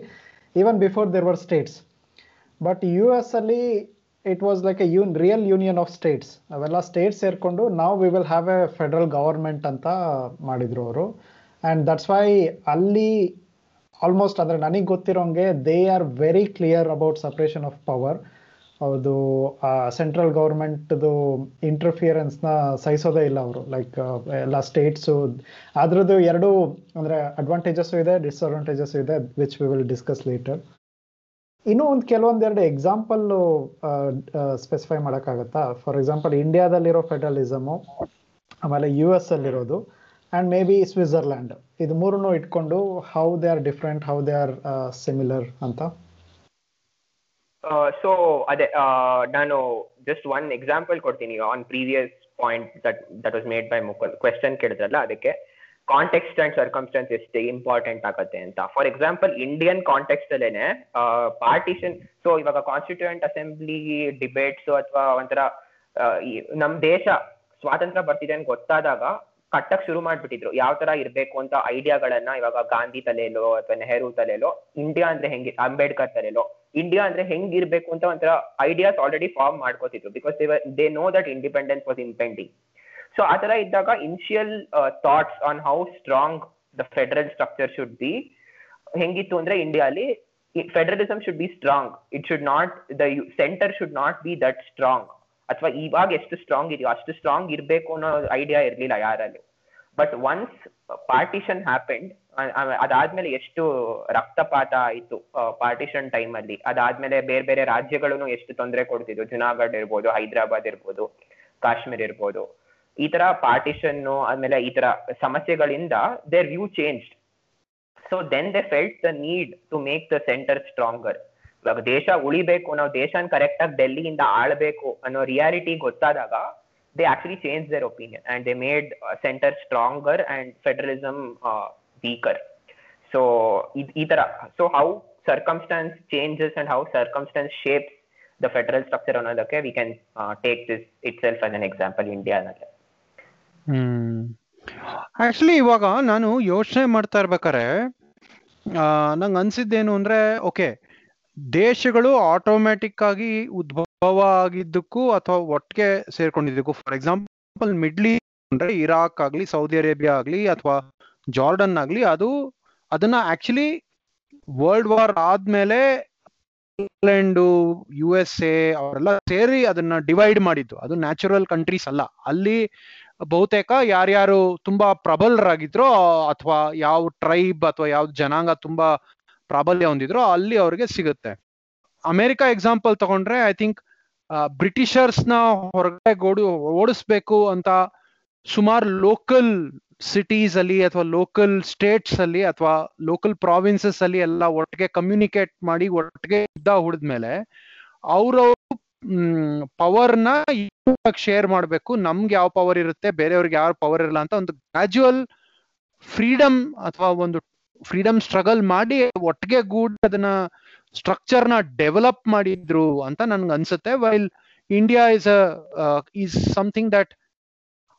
even before there were states but U S ಅಲ್ಲಿ it was like a ಯೂನ್ real union of states ಅವೆಲ್ಲ states ಸೇರಿಕೊಂಡು ನಾವು we will have a federal government ಅಂತ ಮಾಡಿದ್ರು ಅವರು. ಆ್ಯಂಡ್ ದಟ್ಸ್ ವೈ ಅಲ್ಲಿ ಆಲ್ಮೋಸ್ಟ್ ಅಂದರೆ ನನಗೆ ಗೊತ್ತಿರೋಂಗೆ they are very clear about separation of power ಹೌದು ಸೆಂಟ್ರಲ್ ಗೌರ್ಮೆಂಟ್ದು ಇಂಟರ್ಫಿಯರೆನ್ಸ್ನ ಸಹಿಸೋದೇ ಇಲ್ಲ ಅವರು. ಲೈಕ್ ಎಲ್ಲ ಸ್ಟೇಟ್ಸು ಅದ್ರದ್ದು ಎರಡು ಅಂದರೆ ಅಡ್ವಾಂಟೇಜಸ್ಸು ಇದೆ ಡಿಸ್ಅಡ್ವಾಂಟೇಜಸ್ಸು ಇದೆ which we will discuss later ಇನ್ನೂ ಒಂದು ಕೆಲವೊಂದೆರಡು ಎಕ್ಸಾಂಪಲ್ ಸ್ಪೆಸಿಫೈ ಮಾಡೋಕ್ಕಾಗತ್ತಾ? ಫಾರ್ ಎಕ್ಸಾಂಪಲ್ ಇಂಡಿಯಾದಲ್ಲಿರೋ ಫೆಡರಲಿಸಮು ಆಮೇಲೆ ಯು ಎಸ್ ಅಲ್ಲಿರೋದು ಆ್ಯಂಡ್ ಮೇ ಬಿ ಸ್ವಿಟ್ಜರ್ಲ್ಯಾಂಡ್ ಇದು ಮೂರನ್ನು ಇಟ್ಕೊಂಡು how they are different how they are similar ಅಂತ. ಸೊ ಅದೇ ನಾನು ಜಸ್ಟ್ ಒನ್ ಎಕ್ಸಾಂಪಲ್ ಕೊಡ್ತೀನಿ. On previous point that that was made by Mukul question ಕೇಳಿದ್ರಲ್ಲ ಅದಕ್ಕೆ. ಕಾಂಟೆಕ್ಸ್ಟ್ ಅಂಡ್ ಸರ್ಕಮ್ಸ್ಟೆನ್ಸ್ ಎಷ್ಟು ಇಂಪಾರ್ಟೆಂಟ್ ಆಗುತ್ತೆ ಅಂತ. ಫಾರ್ ಎಕ್ಸಾಂಪಲ್ ಇಂಡಿಯನ್ ಕಾಂಟೆಕ್ಸ್ಟ್ ಅಲ್ಲೇನೆ ಪಾರ್ಟಿಷನ್ ಸೊ ಇವಾಗ ಕಾನ್ಸ್ಟಿಟ್ಯೂಯೆಂಟ್ ಅಸೆಂಬ್ಲಿ ಡಿಬೇಟ್ಸ್ ಅಥವಾ ಒಂಥರ ನಮ್ ದೇಶ ಸ್ವಾತಂತ್ರ್ಯ ಬರ್ತಿದೆ ಅಂತ ಗೊತ್ತಾದಾಗ ಕಟ್ಟಕ್ ಶುರು ಮಾಡ್ಬಿಟ್ಟಿದ್ರು. ಯಾವ ತರ ಇರ್ಬೇಕು ಅಂತ ಐಡಿಯಾಗಳನ್ನ ಇವಾಗ ಗಾಂಧಿ ತಲೆಯಲ್ಲೋ ಅಥವಾ ನೆಹರು ತಲೆಯಲ್ಲೋ ಇಂಡಿಯಾ ಅಂದ್ರೆ ಹೆಂಗೆ, ಅಂಬೇಡ್ಕರ್ ತಲೆಯಲ್ಲೋ ಇಂಡಿಯಾ ಅಂದ್ರೆ ಹೆಂಗ್ ಇರ್ಬೇಕು ಅಂತ ಒಂಥರ ideas already form ಮಾಡ್ಕೋತಿದ್ರು. Because they know that independence was impending so ಆ ತರ ಇದ್ದಾಗ initial thoughts on how strong the federal structure should be ಹೆಂಗಿತ್ತು ಅಂದ್ರೆ ಇಂಡಿಯಾಲಿ federalism should be strong it should not the centre should not be that strong ಅಥವಾ ಇವಾಗ ಎಷ್ಟು strong ಇದೆಯೋ ಅಷ್ಟು ಸ್ಟ್ರಾಂಗ್ ಇರಬೇಕು ಅನ್ನೋ ಐಡಿಯಾ ಇರಲಿಲ್ಲ ಯಾರಲ್ಲಿ. ಬಟ್ ಒನ್ಸ್ ಪಾರ್ಟಿಷನ್ ಹ್ಯಾಪೆಂಡ್ ಅದಾದ್ಮೇಲೆ ಎಷ್ಟು ರಕ್ತಪಾತ ಆಯಿತು ಪಾರ್ಟಿಷನ್ ಟೈಮ್ ಅಲ್ಲಿ. ಅದಾದ್ಮೇಲೆ ಬೇರೆ ಬೇರೆ ರಾಜ್ಯಗಳನ್ನು ಎಷ್ಟು ತೊಂದರೆ ಕೊಡ್ತಿದ್ವು. ಜುನಾಗಢ್ ಇರ್ಬೋದು, ಹೈದರಾಬಾದ್ ಇರ್ಬೋದು, ಕಾಶ್ಮೀರ್ ಇರ್ಬೋದು. ಈ ತರ ಪಾರ್ಟಿಷನ್ ಆಮೇಲೆ ಈ ತರ ಸಮಸ್ಯೆಗಳಿಂದ their view change so then they felt the need to make the centre stronger ಇವಾಗ ದೇಶ ಉಳಿಬೇಕು, ನಾವು ದೇಶನ ಕರೆಕ್ಟ್ ಆಗಿ ಡೆಲ್ಲಿಯಿಂದ ಆಳ್ಬೇಕು ಅನ್ನೋ ರಿಯಾಲಿಟಿ ಗೊತ್ತಾದಾಗ they actually change their opinion and they made centre stronger and federalism weaker so ಈ ತರ. So how circumstances changes and how circumstances shapes the federal structure ಅನ್ನೋದಕ್ಕೆ we can take this it as an example ಇಂಡಿಯಾನಲ್ಲಿ actually ಇವಾಗ ನಾನು ಯೋಚನೆ ಮಾಡ್ತಾ ಇರ್ಬೇಕಾರೆ ನಂಗೆ ಅನ್ಸಿದ್ದೇನು ಅಂದ್ರೆ okay ದೇಶಗಳು ಆಟೋಮ್ಯಾಟಿಕ್ ಆಗಿ ಉದ್ಭವ ಆಗಿದ್ದಕ್ಕೂ ಅಥವಾ ಒಟ್ಟಿಗೆ ಸೇರ್ಕೊಂಡಿದ್ದಕ್ಕೂ ಫಾರ್ ಎಕ್ಸಾಂಪಲ್ ಮಿಡ್ಲ್ ಅಂದ್ರೆ ಇರಾಕ್ ಆಗ್ಲಿ ಸೌದಿ ಅರೇಬಿಯಾ ಆಗ್ಲಿ ಅಥವಾ ಜಾರ್ಡನ್ ಆಗ್ಲಿ, ಅದು, ಅದನ್ನ ಆಕ್ಚುಲಿ ವರ್ಲ್ಡ್ ವಾರ್ ಆದ್ಮೇಲೆ ಇಂಗ್ಲೆಂಡು ಯು ಎಸ್ ಎ ಅವರೆಲ್ಲ ಸೇರಿ ಅದನ್ನ ಡಿವೈಡ್ ಮಾಡಿದ್ದು. ಅದು ನ್ಯಾಚುರಲ್ ಕಂಟ್ರೀಸ್ ಅಲ್ಲ. ಅಲ್ಲಿ ಬಹುತೇಕ ಯಾರ್ಯಾರು ತುಂಬಾ ಪ್ರಬಲರಾಗಿದ್ರೋ, ಅಥವಾ ಯಾವ ಟ್ರೈಬ್ ಅಥವಾ ಯಾವ ಜನಾಂಗ ತುಂಬಾ ಪ್ರಾಬಲ್ಯ ಹೊಂದಿದ್ರೋ, ಅಲ್ಲಿ ಅವ್ರಿಗೆ ಸಿಗುತ್ತೆ. ಅಮೆರಿಕ ಎಕ್ಸಾಂಪಲ್ ತಗೊಂಡ್ರೆ, ಐ ಥಿಂಕ್ ಬ್ರಿಟಿಷರ್ಸ್ನ ಹೊರಗಡೆ ಗೋಡು ಓಡಿಸ್ಬೇಕು ಅಂತ ಸುಮಾರು ಲೋಕಲ್ ಸಿಟೀಸ್ ಅಲ್ಲಿ ಅಥವಾ ಲೋಕಲ್ ಸ್ಟೇಟ್ಸ್ ಅಲ್ಲಿ ಅಥವಾ ಲೋಕಲ್ ಪ್ರಾವಿನ್ಸಸ್ ಅಲ್ಲಿ ಎಲ್ಲ ಒಟ್ಟಿಗೆ ಕಮ್ಯುನಿಕೇಟ್ ಮಾಡಿ ಒಟ್ಟಿಗೆ ಯುದ್ಧ ಹುಡಿದ್ಮೇಲೆ, ಅವ್ರವ್ರು ಪವರ್ನ ಶೇರ್ ಮಾಡಬೇಕು. ನಮ್ಗೆ ಯಾವ ಪವರ್ ಇರುತ್ತೆ, ಬೇರೆಯವ್ರಿಗೆ ಯಾವ ಪವರ್ ಇರಲ್ಲ ಅಂತ ಒಂದು ಗ್ರಾಜುವಲ್ ಫ್ರೀಡಮ್ ಅಥವಾ ಒಂದು ಫ್ರೀಡಮ್ ಸ್ಟ್ರಗಲ್ ಮಾಡಿ ಒಟ್ಟಿಗೆ ಗೂಡ್ ಅದನ್ನ ಸ್ಟ್ರಕ್ಚರ್ನ ಡೆವಲಪ್ ಮಾಡಿದ್ರು ಅಂತ ನನ್ಗೆ ಅನ್ಸುತ್ತೆ. While India is is something that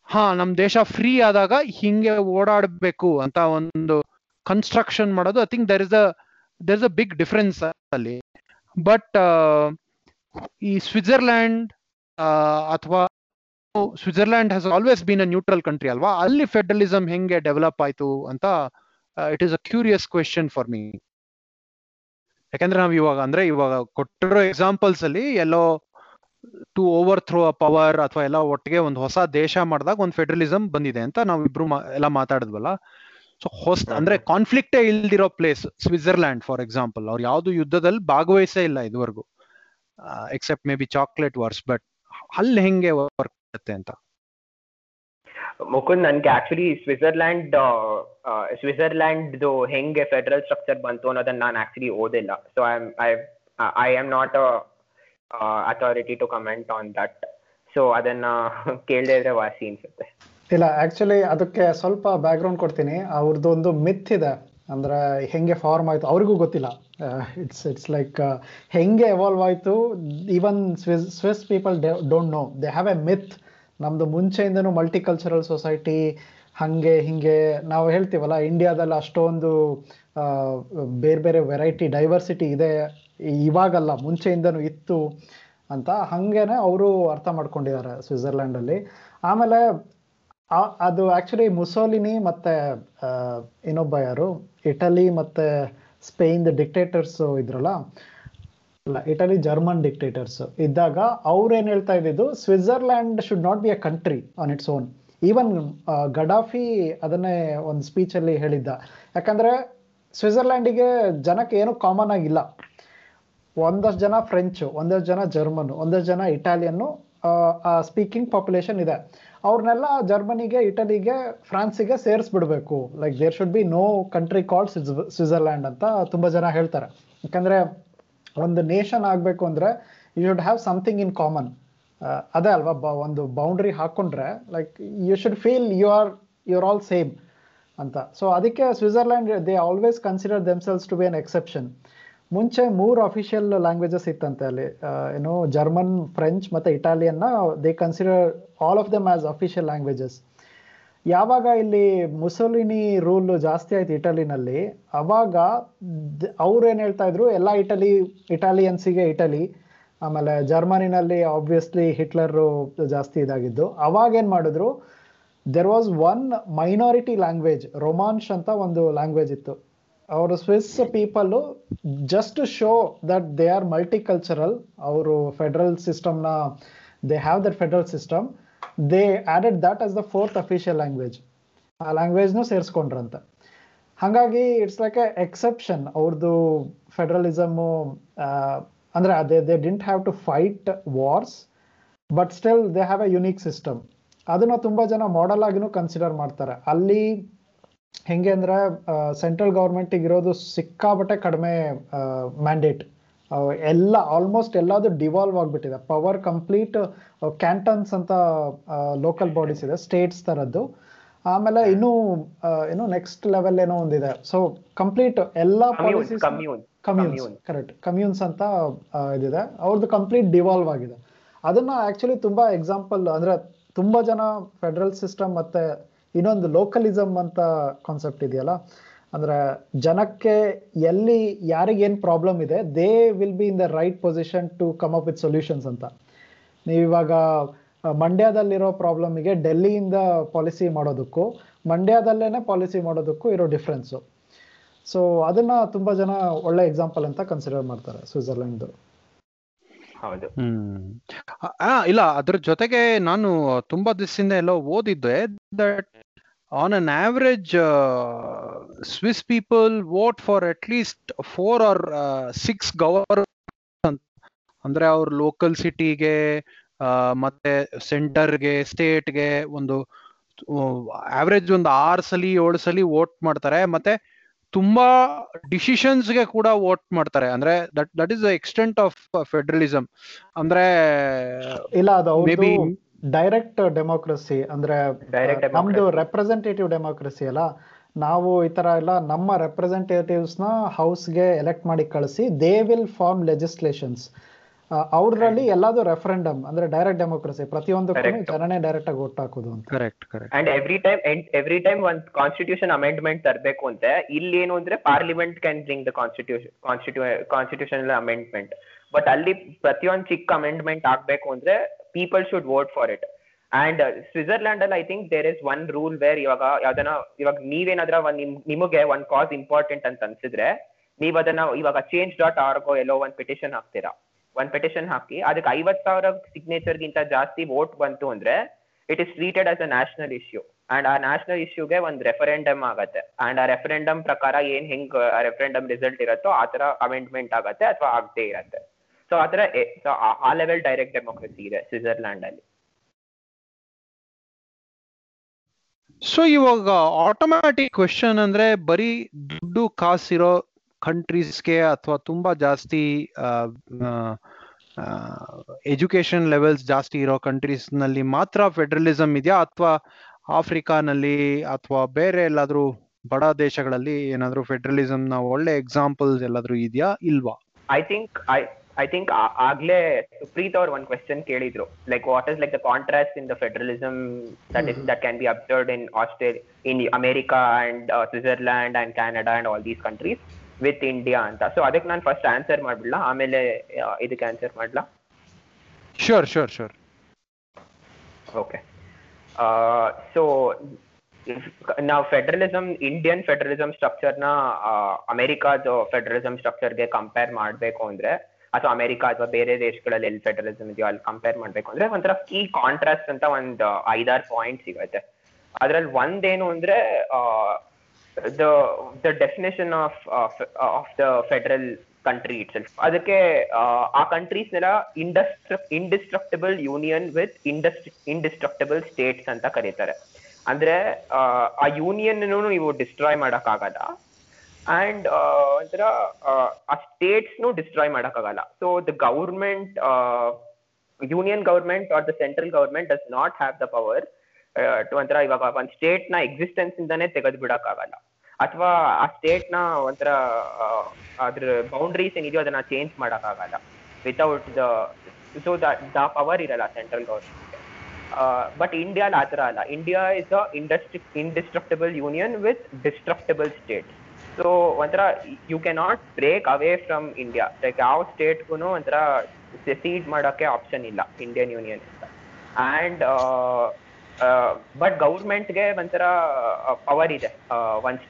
ಹಾ, ನಮ್ ದೇಶ ಫ್ರೀ ಆದಾಗ ಹಿಂಗೆ ಓಡಾಡಬೇಕು ಅಂತ ಒಂದು ಕನ್ಸ್ಟ್ರಕ್ಷನ್ ಮಾಡೋದು I think there is a there is a big difference ಅಲ್ಲಿ. ಬಟ್ ಈ ಸ್ವಿಟ್ಜರ್ಲ್ಯಾಂಡ್ ಅಥವಾ Switzerland has always been a neutral country ಅಲ್ವಾ? ಅಲ್ಲಿ ಫೆಡರಲಿಸಮ್ ಹೆಂಗೆ ಡೆವಲಪ್ ಆಯ್ತು ಅಂತ it is a curious question for me ಯಾಕಂದ್ರೆ ನಾವು ಇವಾಗ ಅಂದ್ರೆ ಇವಾಗ ಕೊಟ್ಟಿರೋ ಎಕ್ಸಾಂಪಲ್ಸ್ ಅಲ್ಲಿ ಎಲ್ಲೋ to overthrow a power ಅಥವಾ ಎಲ್ಲ ಒಟ್ಟಿಗೆ ಒಂದು ಹೊಸ ದೇಶ ಮಾಡಿದಾಗ ಒಂದು ಫೆಡರಲಿಸಮ್ ಬಂದಿದೆ ಅಂತ ನಾವು ಇಬ್ರು ಎಲ್ಲ ಮಾತಾಡಿದ್ವಲ್ಲ. ಸೊ ಹೊಸ ಅಂದ್ರೆ ಕಾನ್ಫ್ಲಿಕ್ಟೇ ಇಲ್ದಿರೋ ಪ್ಲೇಸ್ ಸ್ವಿಟ್ಜರ್ಲ್ಯಾಂಡ್ ಫಾರ್ ಎಕ್ಸಾಂಪಲ್ ಅವ್ರು ಯಾವ್ದು ಯುದ್ಧದಲ್ಲಿ ಭಾಗವಹಿಸೇ ಇಲ್ಲ ಇದುವರೆಗೂ. Except maybe chocolate wars but ಅಲ್ಲಿ ಹೆಂಗೆ ವರ್ಕ್ ಆಗುತ್ತೆ ಅಂತ? ಮುಕುಂದ್ ನನ್ಗೆ ಆಕ್ಚುಲಿ ಸ್ವಿಟ್ಜರ್ಲ್ಯಾಂಡ್ ಸ್ವಿಟ್ಜರ್ಲ್ಯಾಂಡ್ ಹೆಂಗೆ ಫೆಡರಲ್ ಸ್ಟ್ರಕ್ಚರ್ ಬಂತು ಅನ್ನೋದನ್ನ ನಾನು ಆಕ್ಚುಲಿ ಓದಿಲ್ಲ. So I I I am not authority to comment on that so ಅದನ್ನ ಕೇಳದೆ ಇದ್ರೆ ವಾಸಿ ಅನ್ಸುತ್ತೆ. ಇಲ್ಲ ಆಕ್ಚುಲಿ ಅದಕ್ಕೆ ಸ್ವಲ್ಪ ಬ್ಯಾಕ್ಗ್ರೌಂಡ್ ಕೊಡ್ತೀನಿ. ಅವ್ರದ್ದು ಒಂದು ಮಿತ್ ಇದೆ. ಅಂದ್ರೆ ಹೆಂಗೆ ಫಾರ್ಮ್ ಆಯ್ತು ಅವ್ರಿಗೂ ಗೊತ್ತಿಲ್ಲ. ಇಟ್ಸ್ ಇಟ್ಸ್ ಲೈಕ್ ಹೆಂಗೆ ಎವಾಲ್ವ್ ಆಯ್ತು even Swiss Swiss people don't know they have a myth ನಮ್ದು ಮುಂಚೆಯಿಂದನೂ ಮಲ್ಟಿಕಲ್ಚರಲ್ ಸೊಸೈಟಿ ಹಂಗೆ ಹಿಂಗೆ, ನಾವು ಹೇಳ್ತೀವಲ್ಲ ಇಂಡಿಯಾದಲ್ಲಿ ಅಷ್ಟೊಂದು ಬೇರೆ ಬೇರೆ ವೆರೈಟಿ ಡೈವರ್ಸಿಟಿ ಇದೆ, ಇವಾಗಲ್ಲ, ಮುಂಚೆಯಿಂದನೂ ಇತ್ತು ಅಂತ ಹಂಗೇನೆ ಅವರು ಅರ್ಥ ಮಾಡ್ಕೊಂಡಿದ್ದಾರೆ ಸ್ವಿಟ್ಜರ್ಲ್ಯಾಂಡಲ್ಲಿ ಆಮೇಲೆ ಅದು ಆ್ಯಕ್ಚುಲಿ ಮುಸೋಲಿನಿ ಮತ್ತು ಇನ್ನೊಬ್ಬ ಯಾರು? ಇಟಲಿ ಮತ್ತೆ ಸ್ಪೇನ್ ಡಿಕ್ಟೇಟರ್ಸ್ ಇದ್ರಲ್ಲ? ಅಲ್ಲ ಇಟಲಿ ಜರ್ಮನ್ ಡಿಕ್ಟೇಟರ್ಸ್ ಇದ್ದಾಗ ಅವ್ರು ಏನ್ ಹೇಳ್ತಾ ಇದ್ದಿದ್ದು? Switzerland should not be a country on its own even Gaddafi ಅದನ್ನೇ ಒಂದು ಸ್ಪೀಚ್ ಅಲ್ಲಿ ಹೇಳಿದ್ದ. ಯಾಕಂದ್ರೆ ಸ್ವಿಟ್ಜರ್ಲ್ಯಾಂಡಿಗೆ ಜನಕ್ಕೆ ಏನು ಕಾಮನ್ ಆಗಿಲ್ಲ. ಒಂದಷ್ಟು ಜನ ಫ್ರೆಂಚ್ ಒಂದಷ್ಟು ಜನ ಜರ್ಮನ್ ಒಂದಷ್ಟು ಜನ ಇಟಾಲಿಯನ್ನು ಸ್ಪೀಕಿಂಗ್ ಪಾಪ್ಯುಲೇಷನ್ ಇದೆ. ಅವ್ರನ್ನೆಲ್ಲ ಜರ್ಮನಿಗೆ, ಇಟಲಿಗೆ, ಫ್ರಾನ್ಸಿಗೆ ಸೇರಿಸ್ಬಿಡ್ಬೇಕು. Like there should be no country called Switzerland ಅಂತ ತುಂಬಾ ಜನ ಹೇಳ್ತಾರೆ. ಯಾಕಂದ್ರೆ ಒಂದು ನೇಷನ್ ಆಗಬೇಕು ಅಂದ್ರೆ you should have something in common ಅದೇ ಅಲ್ವಾ, ಬ- ಒಂದು ಬೌಂಡ್ರಿ ಹಾಕೊಂಡ್ರೆ like you should feel you are you are all same ಅಂತ. ಸೊ ಅದಕ್ಕೆ Switzerland they always consider themselves to be an exception ಮುಂಚೆ ಮೂರು ಅಫಿಷಿಯಲ್ ಲ್ಯಾಂಗ್ವೇಜಸ್ ಇತ್ತಂತೆ ಅಲ್ಲಿ ಏನು ಜರ್ಮನ್ ಫ್ರೆಂಚ್ ಮತ್ತು ಇಟಾಲಿಯನ್ನ they consider all of them as official languages ಯಾವಾಗ ಇಲ್ಲಿ ಮುಸೋಲಿನಿ ರೂಲ್ ಜಾಸ್ತಿ ಆಯ್ತು ಇಟಲಿನಲ್ಲಿ ಅವಾಗ ಅವ್ರು ಏನು ಹೇಳ್ತಾ ಇದ್ರು, ಎಲ್ಲ ಇಟಲಿ ಇಟಾಲಿಯನ್ಸಿಗೆ ಇಟಲಿ ಆಮೇಲೆ ಜರ್ಮನಿನಲ್ಲಿ ಆಬ್ವಿಯಸ್ಲಿ ಹಿಟ್ಲರು ಜಾಸ್ತಿ ಇದಾಗಿದ್ದು. ಅವಾಗ ಏನು ಮಾಡಿದ್ರು there was one minority language Romansh ಅಂತ ಒಂದು ಲ್ಯಾಂಗ್ವೇಜ್ ಇತ್ತು. ಅವರು Swiss people just show that they are multicultural ಅವರು ಫೆಡರಲ್ ಸಿಸ್ಟಮ್ನ they have that federal system they added that as the fourth official language ಆ ಲ್ಯಾಂಗ್ವೇಜ್ನು ಸೇರಿಸ್ಕೊಂಡ್ರಂತ. ಹಾಗಾಗಿ ಇಟ್ಸ್ ಲೈಕ್ ಎ ಎಕ್ಸೆಪ್ಷನ್ ಅವ್ರದ್ದು ಫೆಡರಲಿಸಮು ಅಂದರೆ ಅದೇ they didn't have to fight wars but still they have a unique system ಅದನ್ನು ತುಂಬ ಜನ model ಆಗಿನೂ ಕನ್ಸಿಡರ್ ಮಾಡ್ತಾರೆ. ಅಲ್ಲಿ ಹೆಂಗೆ ಅಂದ್ರೆ ಸೆಂಟ್ರಲ್ ಗೌರ್ಮೆಂಟ್ ಇರೋದು ಸಿಕ್ಕಾಬಟ್ಟೆ ಕಡಿಮೆ ಮ್ಯಾಂಡೇಟ್ ಎಲ್ಲ ಆಲ್ಮೋಸ್ಟ್ ಎಲ್ಲದು ಡಿವಾಲ್ವ್ ಆಗ್ಬಿಟ್ಟಿದೆ. ಪವರ್ ಕಂಪ್ಲೀಟ್ ಕ್ಯಾಂಟನ್ಸ್ ಅಂತ ಲೋಕಲ್ ಬಾಡೀಸ್ ಇದೆ ಸ್ಟೇಟ್ಸ್ ತರದ್ದು. ಆಮೇಲೆ ಇನ್ನೂ ಏನು ನೆಕ್ಸ್ಟ್ ಲೆವೆಲ್ ಏನೋ ಒಂದಿದೆ. ಸೊ ಕಂಪ್ಲೀಟ್ ಎಲ್ಲ policies commune communes correct communes ಅಂತ ಇದಿದೆ. ಅವ್ರದ್ದು ಕಂಪ್ಲೀಟ್ ಡಿವಾಲ್ವ್ ಆಗಿದೆ. ಅದನ್ನ ಆಕ್ಚುಲಿ ತುಂಬಾ ಎಕ್ಸಾಂಪಲ್ ಅಂದ್ರೆ ತುಂಬಾ ಜನ ಫೆಡರಲ್ ಸಿಸ್ಟಮ್ ಮತ್ತೆ ಇನ್ನೊಂದು ಲೋಕಲಿಸಮ್ ಅಂತ ಕಾನ್ಸೆಪ್ಟ್ ಇದೆಯಲ್ಲ? ಅಂದ್ರೆ ಜನಕ್ಕೆ ಎಲ್ಲಿ ಯಾರಿಗೇನ್ ಪ್ರಾಬ್ಲಮ್ ಇದೆ they will be in the right position to come up with solutions ಅಂತ. ನೀವಿವಾಗ ಮಂಡ್ಯದಲ್ಲಿರೋ ಪ್ರಾಬ್ಲಮಿಗೆ ಡೆಲ್ಲಿಯಿಂದ ಪಾಲಿಸಿ ಮಾಡೋದಕ್ಕೂ, ಮಂಡ್ಯದಲ್ಲೇನೆ ಪಾಲಿಸಿ ಮಾಡೋದಕ್ಕೂ ಇರೋ ಡಿಫ್ರೆನ್ಸು ಸೊ ಅದನ್ನ ತುಂಬಾ ಜನ ಒಳ್ಳೆ ಎಕ್ಸಾಂಪಲ್ ಅಂತ ಕನ್ಸಿಡರ್ ಮಾಡ್ತಾರೆ ಸ್ವಿಟ್ಜರ್ಲೆಂಡ್ ಹೌದು. ಇಲ್ಲ, ಅದ್ರ ಜೊತೆಗೆ ನಾನು ತುಂಬಾ ದಿವಸದಿಂದ ಎಲ್ಲೋ ಓದಿದ್ದೆ that on an average Swiss people vote for at least four or six ಗವರ್ ಅಂದ್ರೆ ಅವ್ರ ಲೋಕಲ್ ಸಿಟಿಗೆ ಮತ್ತೆ ಸೆಂಟರ್ಗೆ ಸ್ಟೇಟ್ಗೆ ಒಂದು ಆವರೇಜ್ ಒಂದು ಆರ್ ಸಲಿ, ಏಳು ಸಲಿ ವೋಟ್ ಮಾಡ್ತಾರೆ. ಮತ್ತೆ ತುಂಬಾ ಡಿಸಿಷನ್ಸ್ಗೆ ಕೂಡ ವೋಟ್ ಮಾಡ್ತಾರೆ. ಅಂದ್ರೆ that that is the extent of federalism ಅಂದ್ರೆ ಇಲ್ಲ ಅದು ಡೈರೆಕ್ಟ್ ಡೆಮೋಕ್ರಸಿ ಅಂದ್ರೆ Direct ನಮ್ದು ರೆಪ್ರೆಸೆಂಟೇಟಿವ್ ಡೆಮೋಕ್ರಸಿ ಅಲ್ಲ. ನಾವು ಈ ತರ ಎಲ್ಲ ನಮ್ಮ ರೆಪ್ರೆಸೆಂಟೇಟಿವ್ಸ್ನ ಹೌಸ್ಗೆ ಎಲೆಕ್ಟ್ ಮಾಡಿ ಕಳಿಸಿ ದೇ ವಿಲ್ ಫಾರ್ಮ್ ಲೆಜಿಸ್ಲೇಷನ್ಸ್ ಅವ್ರದ್ರಲ್ಲಿ ಎಲ್ಲಾದು ರೆಫರೆಂಡಮ್ ಅಂದ್ರೆ ಡೈರೆಕ್ಟ್ ಡೆಮೋಕ್ರಸಿ ಪ್ರತಿಯೊಂದು. ಜನನೇ ಡೈರೆಕ್ಟ್ ಆಗಿ ವೋಟ್ ಹಾಕೋದು ಅಂತ. Correct correct and every time every time ಒಂದ್ ಕಾನ್ಸ್ಟಿಟ್ಯೂಷನ್ ಅಮೆಂಡ್ಮೆಂಟ್ ತರಬೇಕು ಅಂತ ಇಲ್ಲಿ ಏನು ಅಂದ್ರೆ parliament can bring the constitution constitution constitutional amendment but ಅಲ್ಲಿ ಪ್ರತಿಯೊಂದು ಚಿಕ್ಕ ಅಮೆಂಡ್ಮೆಂಟ್ ಆಗ್ಬೇಕು ಅಂದ್ರೆ people should vote for it and Switzerland ಅಲ್ಲಿ I think there is one rule where ಇವಾಗ ಯಾವ್ದನ ಇವಾಗ ನೀವೇನಾದ್ರ ಒಂದ್ ನಿಮ್ ನಿಮಗೆ ಒಂದ್ ಕಾಸ್ ಇಂಪಾರ್ಟೆಂಟ್ ಅಂತ ಅನ್ಸಿದ್ರೆ ನೀವ್ ಅದನ್ನ ಇವಾಗ ಚೇಂಜ್ ಡಾಟ್ ಆರ್ಗೋ ಎಲ್ಲೋ ಒಂದ್ ಪಿಟಿಷನ್ ಹಾಕ್ತೀರಾ. ಒಂದ್ ಪೆಟಿಷನ್ ಹಾಕಿ, ಅದಕ್ಕೆ ಐವತ್ ಸಾವಿರ ಸಿಗ್ನೇಚರ್ ಗಿಂತ ಜಾಸ್ತಿ ವೋಟ್ ಬಂತು ಅಂದ್ರೆ it is treated as a national issue and ಆ ನ್ಯಾಷನಲ್ ಇಶ್ಯೂಗೆ ಒಂದ್ ರೆಫರೆಂಡಮ್ ಆಗತ್ತೆ. ಅಂಡ್ ಆ ರೆಫರೆಂಡಮ್ ಪ್ರಕಾರ ಏನ್ ಹೆಂಗ್ ರೆಫರೆಂಡಮ್ ರಿಸಲ್ಟ್ ಇರುತ್ತೋ, ಆ ತರ ಅಮೆಂಡ್ಮೆಂಟ್ ಆಗತ್ತೆ ಅಥವಾ ಆಗದೆ ಇರತ್ತೆ. ಸೊ ಆತರ ಆ ಲೆವೆಲ್ ಡೈರೆಕ್ಟ್ ಡೆಮೋಕ್ರಸಿ ಇದೆ ಸ್ವಿಟ್ಜರ್ಲ್ಯಾಂಡ್ ಅಲ್ಲಿ. ಸೊ ಇವಾಗ ಆಟೋಮ್ಯಾಟಿಕ್ ಕ್ವೆಶನ್ ಅಂದ್ರೆ ಬರೀ ದುಡ್ಡು ಕಾಸಿರೋ ಕಂಟ್ರೀಸ್ಗೆ ಅಥವಾ ತುಂಬಾ ಜಾಸ್ತಿ ಎಜುಕೇಶನ್ ಲೆವೆಲ್ಸ್ ಜಾಸ್ತಿ ಇರೋ ಕಂಟ್ರೀಸ್ನಲ್ಲಿ ಮಾತ್ರ ಫೆಡರಲಿಸಮ್ ಇದೆಯಾ? ಅಥವಾ ಆಫ್ರಿಕಾನಲ್ಲಿ ಅಥವಾ ಬೇರೆ ಎಲ್ಲಾದ್ರೂ ಬಡ ದೇಶಗಳಲ್ಲಿ ಏನಾದ್ರೂ ಫೆಡರಲಿಸಮ್ನ ಒಳ್ಳೆ ಎಕ್ಸಾಂಪಲ್ಸ್ ಎಲ್ಲಾದ್ರೂ ಇದೆಯಾ? ಇಲ್ವಾ? I think I I think ಆಗ್ಲೇ ಸುಪ್ರೀತ್ ಅವ್ರು ಒಂದ್ ಕ್ವೆಶನ್ ಕೇಳಿದ್ರು. Like what is like the contrast in the federalism that is that can be observe in Australia in America and Switzerland and Canada and all these countries with India ಅಂತ. So ಅದಕ್ಕೆ ನಾನು first answer ಮಾಡ್ಬಿಡ್ಲಾ? ಆಮೇಲೆ ಇದಕ್ಕೆ answer ಮಾಡ್ಲಾ? Sure sure sure okay so ನಾವು federalism Indian federalism ಸ್ಟ್ರಕ್ಚರ್ನ ಅಮೆರಿಕಾದ ಫೆಡರಲಿಸಮ್ ಸ್ಟ್ರಕ್ಚರ್ಗೆ ಕಂಪೇರ್ ಮಾಡಬೇಕು ಅಂದ್ರೆ ಅಥವಾ ಅಮೆರಿಕ ಅಥವಾ ಬೇರೆ ದೇಶಗಳಲ್ಲಿ ಎಲ್ಲಿ ಫೆಡರಲಿಸಮ್ ಇದೆಯೋ ಅಲ್ಲಿ ಕಂಪೇರ್ ಮಾಡಬೇಕು ಅಂದ್ರೆ ಒಂಥರ ಕೀ ಕಾಂಟ್ರಾಸ್ಟ್ ಅಂತ ಒಂದು ಐದಾರು ಪಾಯಿಂಟ್ ಸಿಗುತ್ತೆ. ಅದ್ರಲ್ಲಿ ಒಂದೇನು ಅಂದ್ರೆ the the definition of of the federal country self ಅದಕ್ಕೆ ಆ, ಕಂಟ್ರೀಸ್ನೆಲ್ಲ ಕಂಟ್ರೀಸ್ ನೆಲ್ಲ ಇಂಡಸ್ಟ್ರ indestructible union with industry indestructible states ಅಂತ ಕರೀತಾರೆ. ಅಂದ್ರೆ ಆ, ಯೂನಿಯನ್ ನೀವು ಡಿಸ್ಟ್ರಾಯ್ ಮಾಡೋಕ್ಕಾಗಲ್ಲ. ಅಂಡ್ ಒಂಥರ ಆ, ಸ್ಟೇಟ್ಸ್ನು ಡಿಸ್ಟ್ರಾಯ್ ಮಾಡೋಕ್ಕಾಗಲ್ಲ. So the government union government or the central government does not have the power ಒಂಥರ ಇವಾಗ ಒಂದು ಸ್ಟೇಟ್ನ ಎಕ್ಸಿಸ್ಟೆನ್ಸ್ ಇಂದಾನೆ ತೆಗೆದು ಬಿಡಕ್ಕಾಗಲ್ಲ ಅಥವಾ ಆ ಸ್ಟೇಟ್ನ ಒಂಥರ ಅದ್ರ ಬೌಂಡ್ರೀಸ್ ಏನಿದೆಯೋ ಅದನ್ನ ಚೇಂಜ್ ಮಾಡೋಕ್ಕಾಗಲ್ಲ. Without the so the power ಇರಲ್ಲ ಸೆಂಟ್ರಲ್ ಗೌರ್ಮೆಂಟ್ ಬಟ್ ಇಂಡಿಯಾಲ್ ಆ ಥರ ಅಲ್ಲ. India is a industry indestructible union with destructible state so ಒಂಥರ you can not break away from India like ಯಾವ ಸ್ಟೇಟ್ಗೂ ಒಂಥರ ಸೀಡ್ ಮಾಡೋಕ್ಕೆ ಆಪ್ಷನ್ ಇಲ್ಲ. ಇಂಡಿಯನ್ ಯೂನಿಯನ್ ಅಂತ ಆ್ಯಂಡ್ ಬಟ್ ಗೌರ್ಮೆಂಟ್ಗೆ ಒಂಥರ ಪವರ್ ಇದೆ. ಒಂದು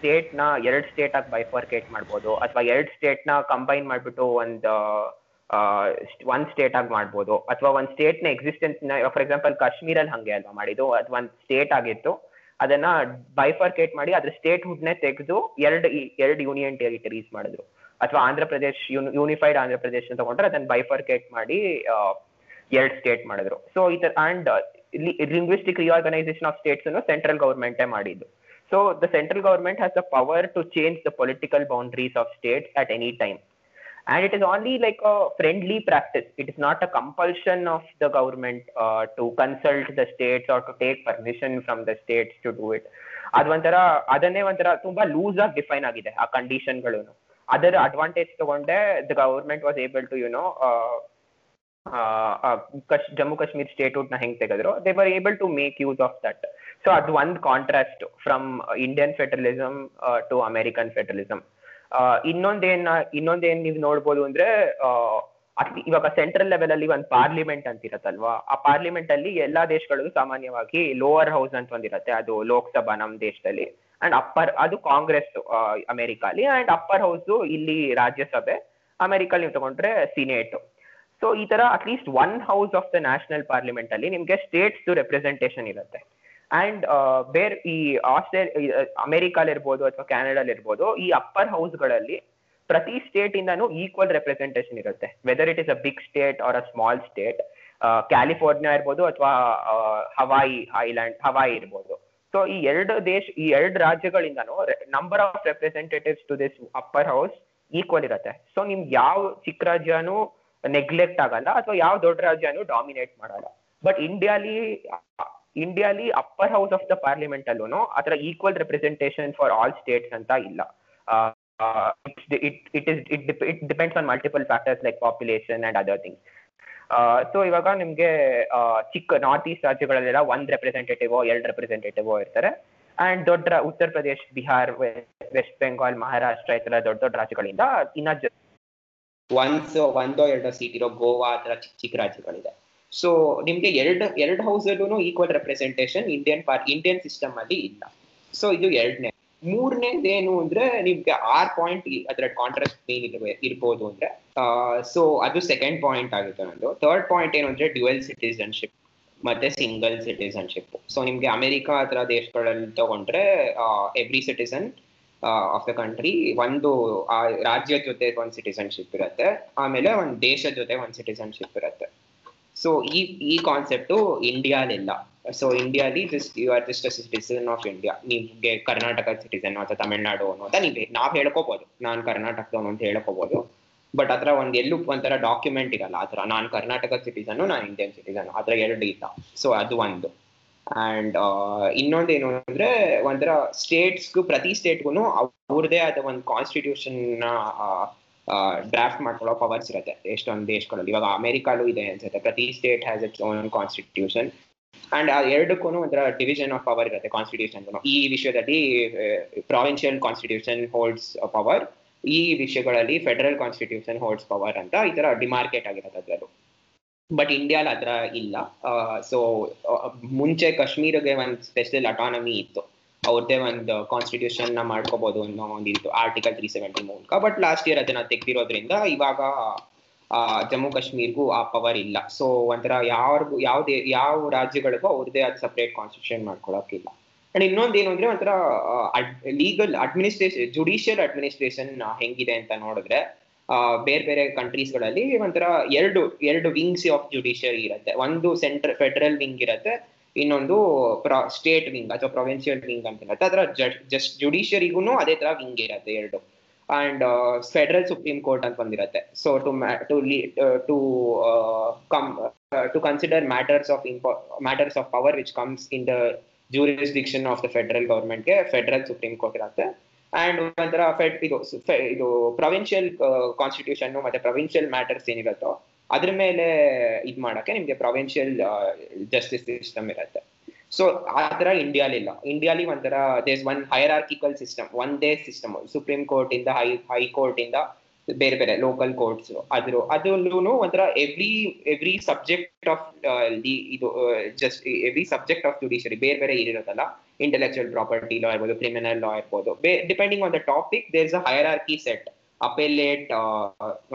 ನ ಎರಡು ಸ್ಟೇಟ್ ಆಗಿ ಬೈಫರ್ಕೇಟ್ ಮಾಡ್ಬೋದು, ಅಥವಾ ಎರಡು ನ ಕಂಬೈನ್ ಮಾಡಿಬಿಟ್ಟು ಒಂದು ಒಂದ್ ಸ್ಟೇಟ್ ಆಗಿ ಮಾಡ್ಬೋದು, ಅಥವಾ ಒಂದ್ ಸ್ಟೇಟ್ನ ಎಕ್ಸಿಸ್ಟೆನ್ಸ್ನ ಫಾರ್ ಎಕ್ಸಾಂಪಲ್ ಕಾಶ್ಮೀರಲ್ಲಿ ಹಂಗೆ ಅಲ್ವಾ ಮಾಡಿದ್ದು, ಅದು ಒಂದ್ ಸ್ಟೇಟ್ ಆಗಿತ್ತು, ಅದನ್ನ ಬೈಫರ್ಕೇಟ್ ಮಾಡಿ ಅದ್ರ ಸ್ಟೇಟ್ ಹುಡ್ನೆ ತೆಗೆದು ಎರಡು ಎರಡ್ ಯೂನಿಯನ್ ಟೆರಿಟರೀಸ್ ಮಾಡಿದ್ರು. ಅಥವಾ ಆಂಧ್ರ ಪ್ರದೇಶ್ ಯೂನಿಫೈಡ್ ಆಂಧ್ರ ಪ್ರದೇಶ್ ತಗೊಂಡ್ರೆ ಅದನ್ನ ಬೈಫರ್ಕೇಟ್ ಮಾಡಿ ಎರಡು ಸ್ಟೇಟ್ ಮಾಡಿದ್ರು. ಸೊ ತರ and linguistic reorganisation of states central ಗವರ್ಮೆಂಟೇ ಮಾಡಿದ್ದು. So the central government has the power to change the political boundaries of states at any time and it is only like a friendly practice. It is not a compulsion of the government uh, to consult the states or to take permission from the states to do it. ಅದು ಒಂಥರ ಅದನ್ನೇ ಒಂಥರ ತುಂಬಾ loose ಆಗಿ define ಆಗಿದೆ ಆ ಕಂಡೀಷನ್ಗಳು ಅದರ advantage ತಗೊಂಡೆ the government was able to you know Jammu Kashmir ಸ್ಟೇಟ್ಹುಡ್ನ ಹೆಂಗ್ ತೆಗೆದ್ರು? They were able to make use of that so ಅದ್ ಒಂದ್ contrast from Indian federalism to American federalism ಇನ್ನೊಂದೇನ ಇನ್ನೊಂದೇನ್ ನೀವು ನೋಡ್ಬೋದು ಅಂದ್ರೆ ಇವಾಗ ಸೆಂಟ್ರಲ್ ಲೆವೆಲ್ ಅಲ್ಲಿ ಒಂದು ಪಾರ್ಲಿಮೆಂಟ್ ಅಂತ ಇರತ್ತಲ್ವಾ? ಆ ಪಾರ್ಲಿಮೆಂಟ್ ಅಲ್ಲಿ ಎಲ್ಲಾ ದೇಶಗಳಿಗೂ ಸಾಮಾನ್ಯವಾಗಿ ಲೋವರ್ ಹೌಸ್ ಅಂತ ಒಂದಿರತ್ತೆ ಅದು ಲೋಕಸಭಾ ನಮ್ ದೇಶದಲ್ಲಿ. ಅಂಡ್ ಅಪ್ಪರ್ ಅದು ಕಾಂಗ್ರೆಸ್ ಅಮೆರಿಕಾಲಿ ಅಂಡ್ ಅಪ್ಪರ್ ಹೌಸ್ ಇಲ್ಲಿ ರಾಜ್ಯಸಭೆ. ಅಮೆರಿಕಲ್ಲಿ ನೀವು ತಗೊಂಡ್ರೆ ಸಿನೇಟ್ ಸೊ ಈ ತರ at least one house of the national parliament ಅಲ್ಲಿ ನಿಮ್ಗೆ ಸ್ಟೇಟ್ಸ್ ರೆಪ್ರೆಸೆಂಟೇಷನ್ ಇರುತ್ತೆ. ಅಂಡ್ ಬೇರ್ ಈ ಆಸ್ಟ್ರೇಲಿಯಾ ಅಮೆರಿಕಾಲ್ ಇರ್ಬೋದು ಅಥವಾ ಕ್ಯಾನಡಾಲ್ ಇರ್ಬೋದು, ಈ ಅಪ್ಪರ್ ಹೌಸ್ಗಳಲ್ಲಿ ಪ್ರತಿ ಸ್ಟೇಟ್ ಇಂದಾನು ಈಕ್ವಲ್ ರೆಪ್ರೆಸೆಂಟೇಷನ್ ಇರುತ್ತೆ. Whether it is a big state or a small state California ಇರ್ಬೋದು ಅಥವಾ ಹವಾಯಿ ಐಲ್ಯಾಂಡ್ ಹವಾಯಿ ಇರ್ಬೋದು. ಸೊ ಈ ಎರಡು ದೇಶ, ಈ ಎರಡು ರಾಜ್ಯಗಳಿಂದನೂ number of representatives to this upper house equal ಇರುತ್ತೆ. ಸೊ ನಿಮ್ಗೆ ಯಾವ ಚಿಕ್ಕ ರಾಜ್ಯನೂ ನೆಗ್ಲೆಕ್ಟ್ ಆಗಲ್ಲ ಅಥವಾ ಯಾವ ದೊಡ್ಡ ರಾಜ್ಯನೂ ಡಾಮಿನೇಟ್ ಮಾಡಲ್ಲ. ಬಟ್ ಇಂಡಿಯಾಲಿ ಇಂಡಿಯಾಲಿ upper house of the parliament ಅಲ್ಲೂ ಅದರ equal representation for all states ಅಂತ ಇಲ್ಲ. It it it depends on multiple factors like population and other things so ಇವಾಗ ನಿಮ್ಗೆ ಚಿಕ್ಕ ನಾರ್ತ್ ಈಸ್ಟ್ ರಾಜ್ಯಗಳಲ್ಲೆಲ್ಲ ಒಂದ್ ರೆಪ್ರೆಸೆಂಟೇಟಿವ್ ಎರಡು ರೆಪ್ರೆಸೆಂಟೇಟಿವ್ ಇರ್ತಾರೆ. ಅಂಡ್ ದೊಡ್ಡ ಉತ್ತರ ಪ್ರದೇಶ್, ಬಿಹಾರ್ ವೆಸ್ಟ್ ಬೆಂಗಾಲ್ ಮಹಾರಾಷ್ಟ್ರ ಈ ದೊಡ್ಡ ದೊಡ್ಡ ರಾಜ್ಯಗಳಿಂದ ಇನ್ನ ಒನ್ಸ್ ಒಂದೋ ಎರಡೋ ಸೀಟ್ ಇರೋ ಗೋವಾ ತರ ಚಿಕ್ಕ ಚಿಕ್ಕ ರಾಜ್ಯಗಳಿದೆ. ಸೊ ನಿಮ್ಗೆ ಎರಡು ಎರಡು ಹೌಸ್ ಅಲ್ಲೂ ಈಕ್ವಲ್ ರೆಪ್ರೆಸೆಂಟೇಷನ್ ಇಂಡಿಯನ್ ಪಾರ್ ಇಂಡಿಯನ್ ಸಿಸ್ಟಮ್ ಅಲ್ಲಿ ಇಲ್ಲ. ಸೊ ಇದು ಎರಡನೇ. ಮೂರನೇದೇನು ಅಂದ್ರೆ ನಿಮ್ಗೆ ಆರ್ ಪಾಯಿಂಟ್ ಅದರ ಕಾಂಟ್ರಾಸ್ಟ್ ಮೇನ್ ಇರ್ಬೋದು ಅಂದ್ರೆ ಸೊ ಅದು ಸೆಕೆಂಡ್ ಪಾಯಿಂಟ್ ಆಗುತ್ತೆ ನಂದು. ಥರ್ಡ್ ಪಾಯಿಂಟ್ ಏನು ಅಂದ್ರೆ ಡ್ಯುವೆಲ್ ಸಿಟಿಸನ್ಶಿಪ್ ಮತ್ತೆ ಸಿಂಗಲ್ ಸಿಟಿಸನ್ಶಿಪ್ ಸೊ ನಿಮ್ಗೆ ಅಮೆರಿಕ ಆ ತರ ದೇಶಗಳಲ್ಲಿ ತಗೊಂಡ್ರೆ every citizen of the country ಒಂದು, ಆ, ರಾಜ್ಯ ಜೊತೆ ಒಂದು ಸಿಟಿಸನ್ಶಿಪ್ ಇರುತ್ತೆ, ಆಮೇಲೆ ಒಂದು ದೇಶದ ಜೊತೆ ಒಂದು ಸಿಟಿಸನ್ಶಿಪ್ ಇರುತ್ತೆ. ಸೊ ಈ ಈ ಕಾನ್ಸೆಪ್ಟು ಇಂಡಿಯಾಲಿಲ್ಲ. So ಇಂಡಿಯಾಲಿ just you are just citizen of India ನಿಮ್ಗೆ ಕರ್ನಾಟಕ ಸಿಟಿಸನ್ ಅಥವಾ ತಮಿಳ್ನಾಡು ಅನ್ನೋದ ನೀವು ನಾವ್ ಹೇಳ್ಕೋಬಹುದು ನಾನ್ ಕರ್ನಾಟಕದವನು ಅಂತ ಹೇಳ್ಕೋಬಹುದು ಬಟ್ ಅದ್ರ ಒಂದ್ ಎಲ್ಲೂ ಒಂಥರ ಡಾಕ್ಯುಮೆಂಟ್ ಇರಲ್ಲ. ಆತರ ನಾನ್ ಕರ್ನಾಟಕ ಸಿಟಿಸನ್ ನಾನ್ ಇಂಡಿಯನ್ ಸಿಟಿಸನ್ ಆತರ ಎರಡು ಇಲ್ಲ. ಸೊ ಅದು ಒಂದು. ಅಂಡ್ ಇನ್ನೊಂದೇನು ಅಂದ್ರೆ ಒಂಥರ ಸ್ಟೇಟ್ಸ್ಗೂ ಪ್ರತಿ ಸ್ಟೇಟ್ಗೂ ಅವ್ರದೇ ಆದ ಒಂದು ಕಾನ್ಸ್ಟಿಟ್ಯೂಷನ್ ಡ್ರಾಫ್ಟ್ ಮಾಡ್ಕೊಳ್ಳೋ ಪವರ್ಸ್ ಇರುತ್ತೆ ಎಷ್ಟೊಂದು ದೇಶಗಳಲ್ಲಿ. ಇವಾಗ ಅಮೆರಿಕಾಲು ಇದೆ ಅನ್ಸುತ್ತೆ. ಪ್ರತಿ state has its own constitution and ಎರಡಕ್ಕೂ ಒಂಥರ ಡಿವಿಷನ್ ಆಫ್ ಪವರ್ ಇರುತ್ತೆ ಕಾನ್ಸ್ಟಿಟ್ಯೂಷನ್ ಈ ವಿಷಯದಲ್ಲಿ ಪ್ರಾವಿನ್ಷಿಯಲ್ ಕಾನ್ಸ್ಟಿಟ್ಯೂಷನ್ ಹೋಲ್ಡ್ಸ್ ಪವರ್ ಈ ವಿಷಯಗಳಲ್ಲಿ ಫೆಡರಲ್ ಕಾನ್ಸ್ಟಿಟ್ಯೂಷನ್ ಹೋಲ್ಡ್ಸ್ ಪವರ್ ಅಂತ ಈ ತರ ಡಿಮಾರ್ಕೆಟ್ ಆಗಿರುತ್ತೆ ಅದರಲ್ಲೂ. ಬಟ್ ಇಂಡಿಯಾಲ್ ಅದ್ರ ಇಲ್ಲ ಸೊ ಮುಂಚೆ ಕಾಶ್ಮೀರಿಗೆ ಒಂದು ಸ್ಪೆಷಲ್ ಅಟಾನಮಿ ಇತ್ತು ಅವ್ರದೇ ಒಂದು ಕಾನ್ಸ್ಟಿಟ್ಯೂಷನ್ನ ಮಾಡ್ಕೋಬಹುದು ಅನ್ನೋ ಒಂದಿತ್ತು ಆರ್ಟಿಕಲ್ ತ್ರೀ ಸೆವೆಂಟಿ ಮೂಲಕ ಬಟ್ ಲಾಸ್ಟ್ ಇಯರ್ ಅದನ್ನ ತೆಗ್ದಿರೋದ್ರಿಂದ ಇವಾಗ ಆ, ಜಮ್ಮು ಕಾಶ್ಮೀರ್ಗೂ ಆ ಪವರ್ ಇಲ್ಲ ಸೊ ಒಂಥರ ಯಾರಿಗೂ ಯಾವ್ದೇ ಯಾವ ರಾಜ್ಯಗಳಿಗೂ ಅವ್ರದೇ ಆದ ಸಪ್ರೇಟ್ ಕಾನ್ಸ್ಟಿಟ್ಯೂಷನ್ ಮಾಡ್ಕೊಳಕ್ಕಿಲ್ಲ ಅಂಡ್ ಇನ್ನೊಂದು ಏನು ಅಂದ್ರೆ ಒಂಥರ ಲೀಗಲ್ ಅಡ್ಮಿನಿಸ್ಟ್ರೇಷನ್ ಜುಡಿಷಿಯಲ್ ಅಡ್ಮಿನಿಸ್ಟ್ರೇಷನ್ ಹೆಂಗಿದೆ ಅಂತ ನೋಡಿದ್ರೆ ಆ, ಬೇರೆ ಬೇರೆ ಕಂಟ್ರೀಸ್ಗಳಲ್ಲಿ ಒಂಥರ ಎರಡು ಎರಡು ವಿಂಗ್ಸ್ ಆಫ್ ಜುಡಿಷಿಯರಿ ಇರುತ್ತೆ. ಒಂದು ಸೆಂಟ್ರಲ್ ಫೆಡರಲ್ ವಿಂಗ್ ಇರುತ್ತೆ, ಇನ್ನೊಂದು ಸ್ಟೇಟ್ ವಿಂಗ್ ಅಥವಾ ಪ್ರೊವಿನ್ಸಿಯಲ್ ವಿಂಗ್ ಅಂತ ಇರುತ್ತೆ. ಅದರ ಜಸ್ಟ್ ಜುಡಿಷಿಯರಿಗೂ ಅದೇ ತರ ವಿಂಗ್ ಇರುತ್ತೆ ಎರಡು. ಅಂಡ್ ಫೆಡರಲ್ ಸುಪ್ರೀಂ ಕೋರ್ಟ್ ಅಂತ ಬಂದಿರುತ್ತೆ so to to to come to consider matters of ಇಂಪಾ matters of power which comes in the jurisdiction of the federal ಗೌರ್ಮೆಂಟ್ಗೆ federal supreme court ಇರುತ್ತೆ. ಅಂಡ್ ಒಂಥರ ಫೆಡ್ ಇದು ಇದು ಪ್ರೊವಿನ್ಷಿಯಲ್ ಕಾನ್ಸ್ಟಿಟ್ಯೂಷನ್ ಮತ್ತೆ provincial matters ಏನಿರುತ್ತೋ ಅದ್ರ ಮೇಲೆ ಇದ್ ಮಾಡಕ್ಕೆ ನಿಮ್ಗೆ ಪ್ರೊವಿನ್ಷಿಯಲ್ ಜಸ್ಟಿಸ್ ಸಿಸ್ಟಮ್ ಇರುತ್ತೆ. ಸೊ ಆ ತರ ಇಂಡಿಯಾಲಿ ಇಲ್ಲ. ಇಂಡಿಯಾಲಿ ಒಂಥರ ದೇಸ್ ಒನ್ ಹೈರಾರ್ಕಿಕಲ್ ಸಿಸ್ಟಮ್ ಒಂದೇ ಸಿಸ್ಟಮ್ ಸುಪ್ರೀಂ ಕೋರ್ಟ್ ಇಂದ ಹೈ ಹೈಕೋರ್ಟ್ ಇಂದ ಬೇರೆ ಬೇರೆ ಲೋಕಲ್ ಕೋರ್ಟ್ಸ್ ಅದ್ರ ಅದ್ರಲ್ಲೂ ಒಂಥರ ಎವ್ರಿ ಎವ್ರಿ ಸಬ್ಜೆಕ್ಟ್ ಆಫ್ ಇದು just every subject of judiciary ಬೇರೆ ಬೇರೆ ಇರುತ್ತಲ್ಲ ಇಂಟೆಲೆಕ್ಚುಯಲ್ ಪ್ರಾಪರ್ಟಿ ಲಾ ಇರ್ಬೋದು ಕ್ರಿಮಿನಲ್ ಲಾ ಇರ್ಬೋದು depending on the topic there's a archae set appellate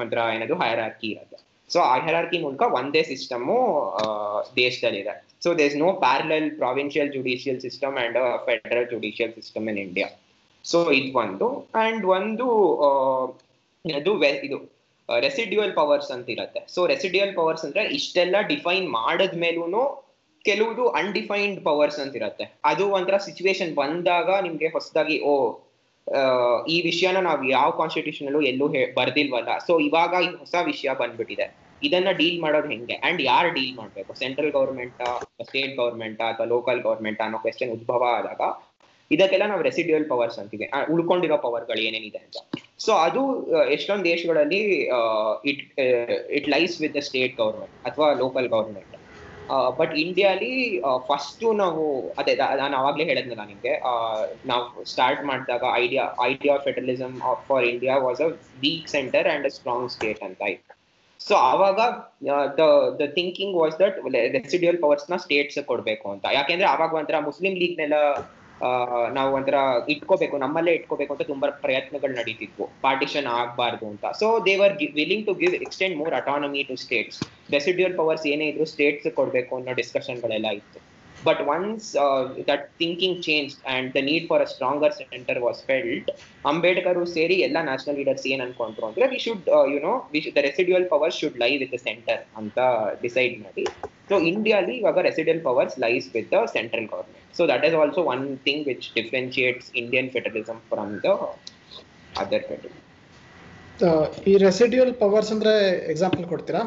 ಒಂಥರ ಏನದು ಹೈರಾರ್ಕಿ ಇರುತ್ತೆ. ಸೊ ಆ ಹೈರಾರ್ಕಿ ಮೂಲಕ ಒಂದೇ system ದೇಶದಲ್ಲಿದೆ. So there no parallel provincial judicial system and federal judicial system in India so ಇದು ಒಂದು. ಅಂಡ್ ಒಂದು ಇದು ಇದು ರೆಸಿಡ್ಯುಯಲ್ ಪವರ್ಸ್ ಅಂತ ಇರುತ್ತೆ. ಸೊ ರೆಸಿಡ್ಯುಯಲ್ ಪವರ್ಸ್ ಅಂದ್ರೆ ಇಷ್ಟೆಲ್ಲ ಡಿಫೈನ್ ಮಾಡದ್ಮೇಲೂ ಕೆಲವುದು ಅನ್ಡಿಫೈನ್ಡ್ ಪವರ್ಸ್ ಅಂತ ಇರುತ್ತೆ ಅದು ಒಂಥರ ಸಿಚುವೇಶನ್ ಬಂದಾಗ ನಿಮ್ಗೆ ಹೊಸದಾಗಿ, ಓ ಈ ವಿಷಯನ ನಾವು ಯಾವ ಕಾನ್ಸ್ಟಿಟ್ಯೂಷನ್ ಅಲ್ಲೂ ಎಲ್ಲೂ ಬರ್ದಿಲ್ವಲ್ಲ. ಸೊ ಇವಾಗ ಈ ಹೊಸ ವಿಷಯ ಬಂದ್ಬಿಟ್ಟಿದೆ. ಇದನ್ನ ಡೀಲ್ ಮಾಡೋದು ಹೆಂಗೆ? ಅಂಡ್ ಯಾರು ಡೀಲ್ ಮಾಡ್ಬೇಕು? ಸೆಂಟ್ರಲ್ ಗೌರ್ಮೆಂಟ್ ಸ್ಟೇಟ್ ಗೌರ್ಮೆಂಟ್ ಅಥವಾ ಲೋಕಲ್ ಗೌರ್ಮೆಂಟ್ ಅನ್ನೋ ಕ್ವೆಶನ್ ಉದ್ಭವ ಆದಾಗ ಇದಕ್ಕೆಲ್ಲ ನಾವು ರೆಸಿಡ್ಯೂಯಲ್ ಪವರ್ಸ್ ಅಂತೀವಿ. ಉಳ್ಕೊಂಡಿರೋ ಪವರ್ಗಳು ಏನೇನಿದೆ ಅಂತ. ಸೊ ಅದು ಎಷ್ಟೊಂದು ದೇಶಗಳಲ್ಲಿ it it lies with the state government ಅಥವಾ ಲೋಕಲ್ ಗೌರ್ಮೆಂಟ್ ಬಟ್ ಇಂಡಿಯಾಲಿ ಫಸ್ಟ್ ನಾವು, ಅದೇ ನಾನು ಅವಾಗ್ಲೇ ಹೇಳಿದ್ನಲ್ಲ ನಿಮ್ಗೆ ನಾವು ಸ್ಟಾರ್ಟ್ ಮಾಡಿದಾಗ idea idea federalism for India was a weak centre and a strong state ಅಂತ ಇತ್ತು ಸೊ ಆವಾಗ the the thinking was that residual ಪವರ್ಸ್ನ states ಕೊಡ್ಬೇಕು ಅಂತ. ಯಾಕೆಂದ್ರೆ ಆವಾಗ ಒಂಥರ ಮುಸ್ಲಿಂ ಲೀಗ್ನೆಲ್ಲ ನಾವು ಒಂಥರ ಇಟ್ಕೋಬೇಕು, ನಮ್ಮಲ್ಲೇ ಇಟ್ಕೋಬೇಕು ಅಂತ ತುಂಬಾ ಪ್ರಯತ್ನಗಳು ನಡೀತಿದ್ವು. ಪಾರ್ಟಿಷನ್ ಆಗಬಾರ್ದು ಅಂತ. So they were willing to give extend more autonomy to states residual powers ಏನೇ ಇದ್ರು ಸ್ಟೇಟ್ಸ್ ಕೊಡ್ಬೇಕು ಅನ್ನೋ ಡಿಸ್ಕಷನ್ಗಳೆಲ್ಲ ಇತ್ತು. But once that thinking change and the need for a stronger centre was felt Ambedkar ಸೇರಿ ಎಲ್ಲ ನ್ಯಾಷನಲ್ ಲೀಡರ್ಸ್ ಏನ್ ಅನ್ಕೊಂಡ್ರು ಅಂದ್ರೆ we should you know the residual power should lie with the centre ಅಂತ ಡಿಸೈಡ್ ಮಾಡಿ ಸೊ ಇಂಡಿಯಾಲಿ ಇವಾಗ resident powers lies with the central government so that is also one thing which differentiates Indian federalism from the other federal ಈ residual powers ಅಂದ್ರೆ example ಕೊಡ್ತೀರಾ?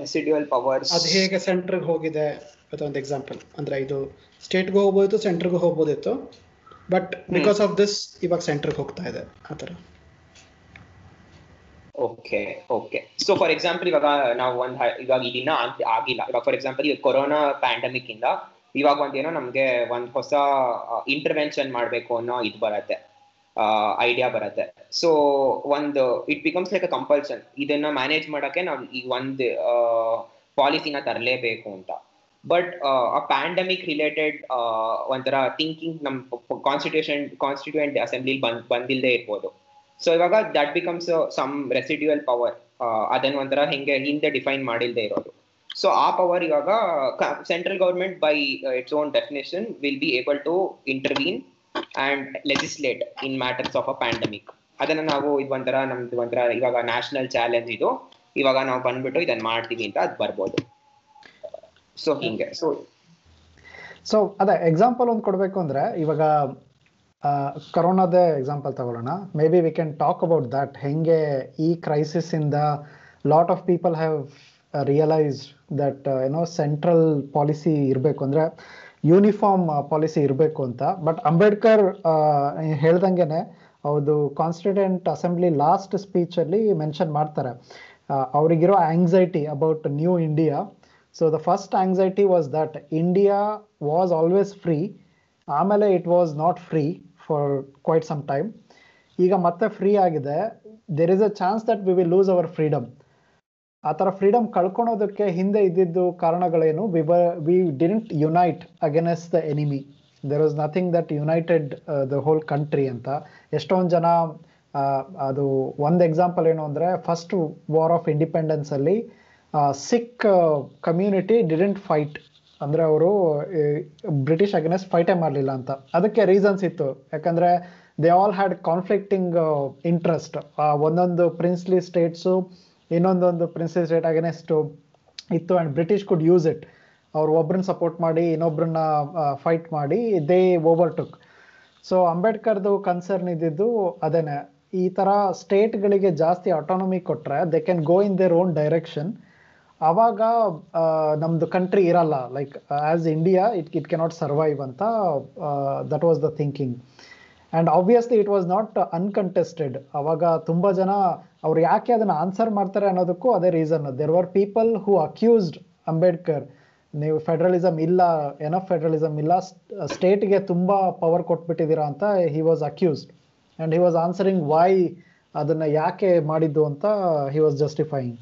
Residual powers ಅದು ಹೇಗೆ ಸೆಂಟ್ರಿಗೆ ಹೋಗಿದೆ ಅಂತ ಒಂದು ಎಕ್ಸಾಂಪಲ್ ಅಂದ್ರೆ ಇದು ಸ್ಟೇಟ್ಗೂ ಹೋಗ್ಬೋದಿತ್ತು ಸೆಂಟ್ರಿಗೂ ಹೋಗ್ಬೋದಿತ್ತು. ಬಟ್ ಬಿಕಾಸ್ ಆಫ್ ದಿಸ್ ಇವಾಗ ಸೆಂಟ್ರಿಗೆ ಹೋಗ್ತಾ ಇದೆ ಆ ತರ okay okay so for example ಇವಾಗ ನಾವು ಒಂದ್ ಇವಾಗ ಇದನ್ನ ಆಗಿಲ್ಲ. ಇವಾಗ ಫಾರ್ ಎಕ್ಸಾಂಪಲ್ ಈ ಕೊರೋನಾ ಪ್ಯಾಂಡಮಿಕ್ ಇಂದ ಇವಾಗ ಒಂದೇನೋ ನಮ್ಗೆ ಒಂದ್ ಹೊಸ ಇಂಟರ್ವೆನ್ಷನ್ ಮಾಡ್ಬೇಕು ಅನ್ನೋ ಇದು ಬರತ್ತೆ. ಐಡಿಯಾ ಬರುತ್ತೆ. ಸೊ ಒಂದು it becomes like a compulsion ಇದನ್ನ ಮ್ಯಾನೇಜ್ ಮಾಡೋಕೆ ನಾವು ಈ ಒಂದು ಪಾಲಿಸಿನ ತರಲೇಬೇಕು ಅಂತ. ಬಟ್ ಆ ಪ್ಯಾಂಡಮಿಕ್ ರಿಲೇಟೆಡ್ ಒಂಥರ ಥಿಂಕಿಂಗ್ ನಮ್ಮ ಕಾನ್ಸ್ಟಿಟ್ಯೂಷನ್ ಕಾನ್ಸ್ಟಿಟ್ಯೂಯೆಂಟ್ ಅಸೆಂಬ್ಲಿ ಬಂದ್ ಬಂದಿಲ್ಲದೆ ಇರ್ಬೋದು. ಸೊ ಇವಾಗ that becomes some residual power ಅದನ್ನ ಒಂಥರ ಹಿಂಗೆ, ಹಿಂದೆ ಡಿಫೈನ್ ಮಾಡಿಲ್ಲದೆ ಇರೋದು. ಸೊ ಆ ಪವರ್ ಇವಾಗ central government by its own definition will be able to intervene and legislate in matters of a pandemic ಅದನ್ನ ನಾವು ಇದು ಒಂಥರ ನಮ್ದು ಒಂಥರ ಇವಾಗ ನ್ಯಾಷನಲ್ ಚಾಲೆಂಜ್ ಇದು. ಇವಾಗ ನಾವು ಬಂದ್ಬಿಟ್ಟು ಇದನ್ನ ಮಾಡ್ತೀವಿ ಅಂತ ಅದು ಬರ್ಬೋದು. ಸೊ ಹಿಂಗೆ. ಸೊ ಸೊ ಅದೇ ಎಕ್ಸಾಂಪಲ್ ಒಂದು ಕೊಡಬೇಕು ಅಂದ್ರೆ ಇವಾಗ ಕರೋನಾದೇ ಎಕ್ಸಾಂಪಲ್ ತಗೊಳ್ಳೋಣ. Maybe we can talk about that ಹೆಂಗೆ ಈ ಕ್ರೈಸಿಸ್ ಇಂದ lot of people have realised that ಏನೋ ಸೆಂಟ್ರಲ್ ಪಾಲಿಸಿ ಇರಬೇಕು ಅಂದ್ರೆ ಯೂನಿಫಾರ್ಮ್ ಪಾಲಿಸಿ ಇರಬೇಕು ಅಂತ. ಬಟ್ ಅಂಬೇಡ್ಕರ್ ಹೇಳ್ದಂಗೆನೆ ಅವ್ರದ್ದು ಕಾನ್ಸ್ಟಿಟ್ಯೂಂಟ್ ಅಸೆಂಬ್ಲಿ ಲಾಸ್ಟ್ ಸ್ಪೀಚಲ್ಲಿ ಮೆನ್ಷನ್ ಮಾಡ್ತಾರೆ. ಅವರಿಗಿರೋ anxiety about new India so the first anxiety was that India was always free ಆಮೇಲೆ it was not free for quite some time ಈಗ ಮತ್ತೆ ಫ್ರೀ ಆಗಿದೆ. There is a chance that we will lose our freedom ಆ ಥರ freedom ಕಳ್ಕೊಳೋದಕ್ಕೆ ಹಿಂದೆ ಇದ್ದಿದ್ದು ಕಾರಣಗಳೇನು? We we didn't unite against the enemy there was nothing that united the whole country ಅಂತ. ಎಷ್ಟೊಂದು ಜನ ಅದು ಒಂದು ಎಕ್ಸಾಂಪಲ್ ಏನು ಅಂದರೆ ಫಸ್ಟ್ ವಾರ್ ಆಫ್ ಇಂಡಿಪೆಂಡೆನ್ಸ್ ಅಲ್ಲಿ ಸಿಖ್ ಕಮ್ಯುನಿಟಿ ಡಿಡೆಂಟ್ ಫೈಟ್ ಅಂದರೆ ಅವರು ಬ್ರಿಟಿಷ್ ಅಗೇನೆಸ್ಟ್ ಫೈಟೇ ಮಾಡಲಿಲ್ಲ ಅಂತ. ಅದಕ್ಕೆ ರೀಸನ್ಸ್ ಇತ್ತು. ಯಾಕಂದರೆ they all had conflicting interest ಒಂದೊಂದು ಪ್ರಿನ್ಸ್ಲಿ ಸ್ಟೇಟ್ಸು ಇನ್ನೊಂದೊಂದು ಪ್ರಿನ್ಸೆಸ್ ಸ್ಟೇಟ್ ಅಗೇನೆಸ್ಟ್ ಇತ್ತು and British could use it ಅವ್ರು ಒಬ್ರನ್ನ ಸಪೋರ್ಟ್ ಮಾಡಿ, ಇನ್ನೊಬ್ರನ್ನ ಫೈಟ್ ಮಾಡಿ ದೇ ಓವರ್ ಟುಕ್ ಸೊ ಅಂಬೇಡ್ಕರ್ದು ಕನ್ಸರ್ನ್ ಇದ್ದಿದ್ದು ಅದೇನೆ. ಈ ಥರ ಸ್ಟೇಟ್ಗಳಿಗೆ ಜಾಸ್ತಿ ಆಟೋನಮಿ ಕೊಟ್ಟರೆ they can go in their own direction ಆವಾಗ ನಮ್ಮದು ಕಂಟ್ರಿ ಇರಲ್ಲ. Like as India it it cannot survive ಅಂತ that was the thinking and obviously it was not uncontested ಅವಾಗ ತುಂಬ ಜನ ಅವ್ರು ಯಾಕೆ ಅದನ್ನು ಆನ್ಸರ್ ಮಾಡ್ತಾರೆ ಅನ್ನೋದಕ್ಕೂ ಅದೇ reason there were people who accused Ambedkar ನೀವು ಫೆಡರಲಿಸಮ್ ಇಲ್ಲ ಎನಫ್ ಫೆಡರಲಿಸಮ್ ಇಲ್ಲ ಸ್ಟೇಟ್ಗೆ ತುಂಬ ಪವರ್ ಕೊಟ್ಬಿಟ್ಟಿದ್ದೀರಾ ಅಂತ he was accused and he was answering why ಅದನ್ನು ಯಾಕೆ ಮಾಡಿದ್ದು ಅಂತ he was justifying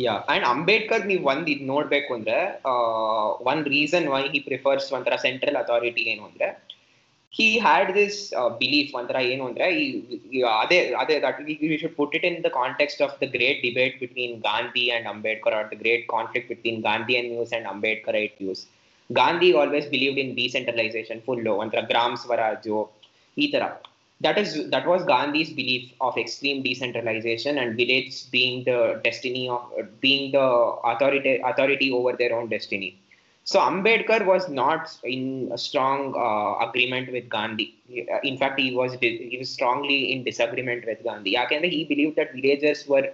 yeah and Ambedkar ನೀವು ಒಂದ್ ಇದು ನೋಡ್ಬೇಕು ಅಂದ್ರೆ one reason why he prefers ಒಂಥರ ಸೆಂಟ್ರಲ್ ಅಥಾರಿಟಿ ಏನು ಅಂದ್ರೆ he had this uh, belief, that we, we should put it in the context of the great debate between Gandhi and Ambedkar, or the great conflict between Gandhian views and Ambedkarite views. Gandhi always believed in decentralization, full low, and Gram Swarajo, etc. That is that was Gandhi's belief of extreme decentralization and village being the destiny of being the authority authority over their own destiny so ambedkar was not in a strong uh, agreement with gandhi. In fact he was he was strongly in disagreement with gandhi. He believed that villagers were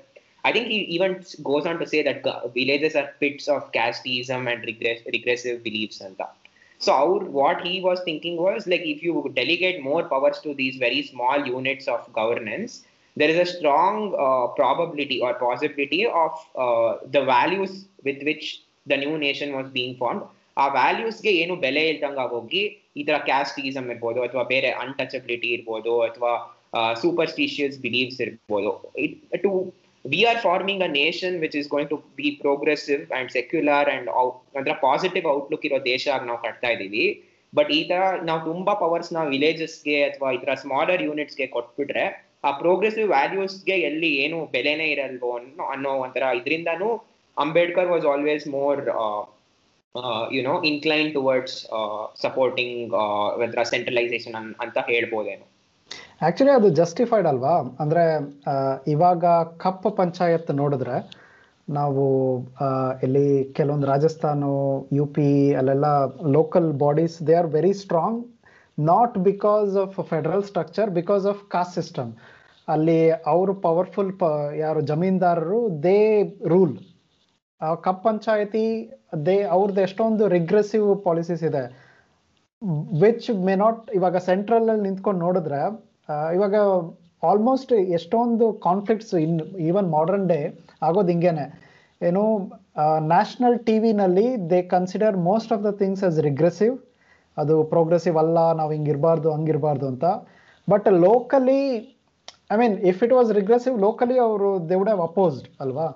i think he even goes on to say that villages are pits of casteism and regress, regressive beliefs and that. So our, what he was thinking was like if you delegate more powers to these very small units of governance, there is a strong uh, probability or possibility of uh, the values with which the new nation was being formed. ಆ ವ್ಯಾಲ್ಯೂಸ್ಗೆ ಏನು ಬೆಲೆ ಇಲ್ದಂಗ ಹೋಗಿ ಈ ತರ casteism ಇರ್ಬೋದು ಅಥವಾ ಬೇರೆ ಅನ್ಟಚಬಿಲಿಟಿ ಇರ್ಬೋದು ಅಥವಾ ಸೂಪರ್ಸ್ಟಿಷಿಯಸ್ ಬಿಲೀವ್ಸ್ ಇರ್ಬೋದು to we are forming a nation which is going to be progressive and secular and ಅಂದ್ರೆ ಪಾಸಿಟಿವ್ ಔಟ್ಲುಕ್ ಇರೋ ದೇಶ ನಾವು ಕಟ್ತಾ ಇದ್ದೀವಿ ಬಟ್ ಈ ತರ ನಾವು ತುಂಬಾ ಪವರ್ಸ್ನ ವಿಲೇಜಸ್ಗೆ ಅಥವಾ ಈ ತರ ಸ್ಮಾಲರ್ ಯೂನಿಟ್ಸ್ಗೆ ಕೊಟ್ಬಿಟ್ರೆ ಆ ಪ್ರೋಗ್ರೆಸಿವ್ ವ್ಯಾಲ್ಯೂಸ್ಗೆ ಎಲ್ಲಿ ಏನು ಬೆಲೆನೇ ಇರಲ್ವೋ ಅನ್ನೋ ಒಂಥರ ಇದರಿಂದಾನು Ambedkar was always more you know incline towards supporting ಒಂಥರ ಸೆಂಟ್ರಲೈಸೇಷನ್ ಅಂತ ಹೇಳ್ಬೋದೇನೋ ಆಕ್ಚುಲಿ ಅದು ಜಸ್ಟಿಫೈಡ್ ಅಲ್ವಾ? ಅಂದ್ರೆ ಇವಾಗ ಕಪ್ ಪಂಚಾಯತ್ ನೋಡಿದ್ರೆ ನಾವು ಇಲ್ಲಿ ಕೆಲವೊಂದು ರಾಜಸ್ಥಾನ ಯು ಪಿ ಅಲ್ಲೆಲ್ಲ local bodies they are very strong not because of federal structure because of caste system ಅಲ್ಲಿ ಅವರು ಪವರ್ಫುಲ್ ಪ, ಯಾರು ಜಮೀನ್ದಾರರು they rule khap panchayat, they ಅವ್ರದ್ದು ಎಷ್ಟೊಂದು ರಿಗ್ರೆಸಿವ್ ಪಾಲಿಸೀಸ್ ಇದೆ. ವಿಚ್ ಮೇ ನಾಟ್ ಇವಾಗ ಸೆಂಟ್ರಲ್ ಅಲ್ಲಿ ನಿಂತ್ಕೊಂಡು ನೋಡಿದ್ರೆ ಇವಾಗ ಆಲ್ಮೋಸ್ಟ್ ಎಷ್ಟೊಂದು conflicts in even modern day ಆಗೋದು ಹಿಂಗೇನೆ. ಏನು national T ವಿನಲ್ಲಿ they consider most of the things as regressive ಅದು ಪ್ರೋಗ್ರೆಸಿವ್ ಅಲ್ಲ, ನಾವು ಹಿಂಗಿರಬಾರ್ದು, ಹಂಗಿರಬಾರ್ದು ಅಂತ. But locally I mean if it was regressive locally ಅವರು ದೇ ವುಡ್ ಹ್ಯಾವ್ ಅಪೋಸ್ಡ್ ಅಲ್ವಾ?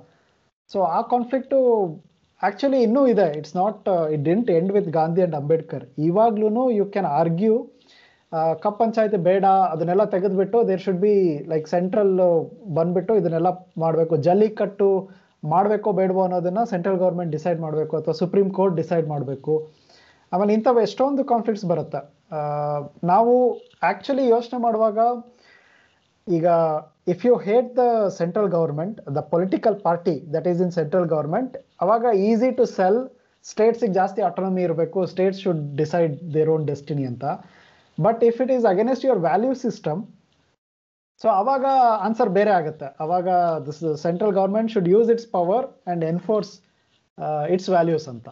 ಸೊ ಆ ಕಾನ್ಫ್ಲಿಕ್ಟು ಆ್ಯಕ್ಚುಲಿ ಇನ್ನೂ ಇದೆ. It's not it didn't end with Gandhi and Ambedkar ಇವಾಗ್ಲೂ you can argue khap panchayat ಬೇಡ, ಅದನ್ನೆಲ್ಲ ತೆಗೆದ್ಬಿಟ್ಟು there should be like central ಬಂದ್ಬಿಟ್ಟು ಇದನ್ನೆಲ್ಲ ಮಾಡಬೇಕು. ಜಲ್ಲಿಕಟ್ಟು ಮಾಡಬೇಕೋ ಬೇಡವೋ ಅನ್ನೋದನ್ನು ಸೆಂಟ್ರಲ್ ಗೌರ್ಮೆಂಟ್ ಡಿಸೈಡ್ ಮಾಡಬೇಕು ಅಥವಾ ಸುಪ್ರೀಂ ಕೋರ್ಟ್ ಡಿಸೈಡ್ ಮಾಡಬೇಕು. ಆಮೇಲೆ ಇಂಥವು ಎಷ್ಟೊಂದು ಕಾನ್ಫ್ಲಿಕ್ಟ್ಸ್ ಬರುತ್ತೆ. ನಾವು ಆ್ಯಕ್ಚುಲಿ ಯೋಚನೆ ಮಾಡುವಾಗ ಈಗ if you hate the central government the political party that is in central government ಅವಾಗ ಈಸಿ ಟು ಸೆಲ್ ಸ್ಟೇಟ್ಸಿಗೆ ಜಾಸ್ತಿ ಆಟೋನಮಿ ಇರಬೇಕು states should decide their own destiny ಅಂತ. But if it is against your value system so ಅವಾಗ answer ಬೇರೆ ಆಗುತ್ತೆ. ಅವಾಗ this central government should use its power and enforce its values ಅಂತ.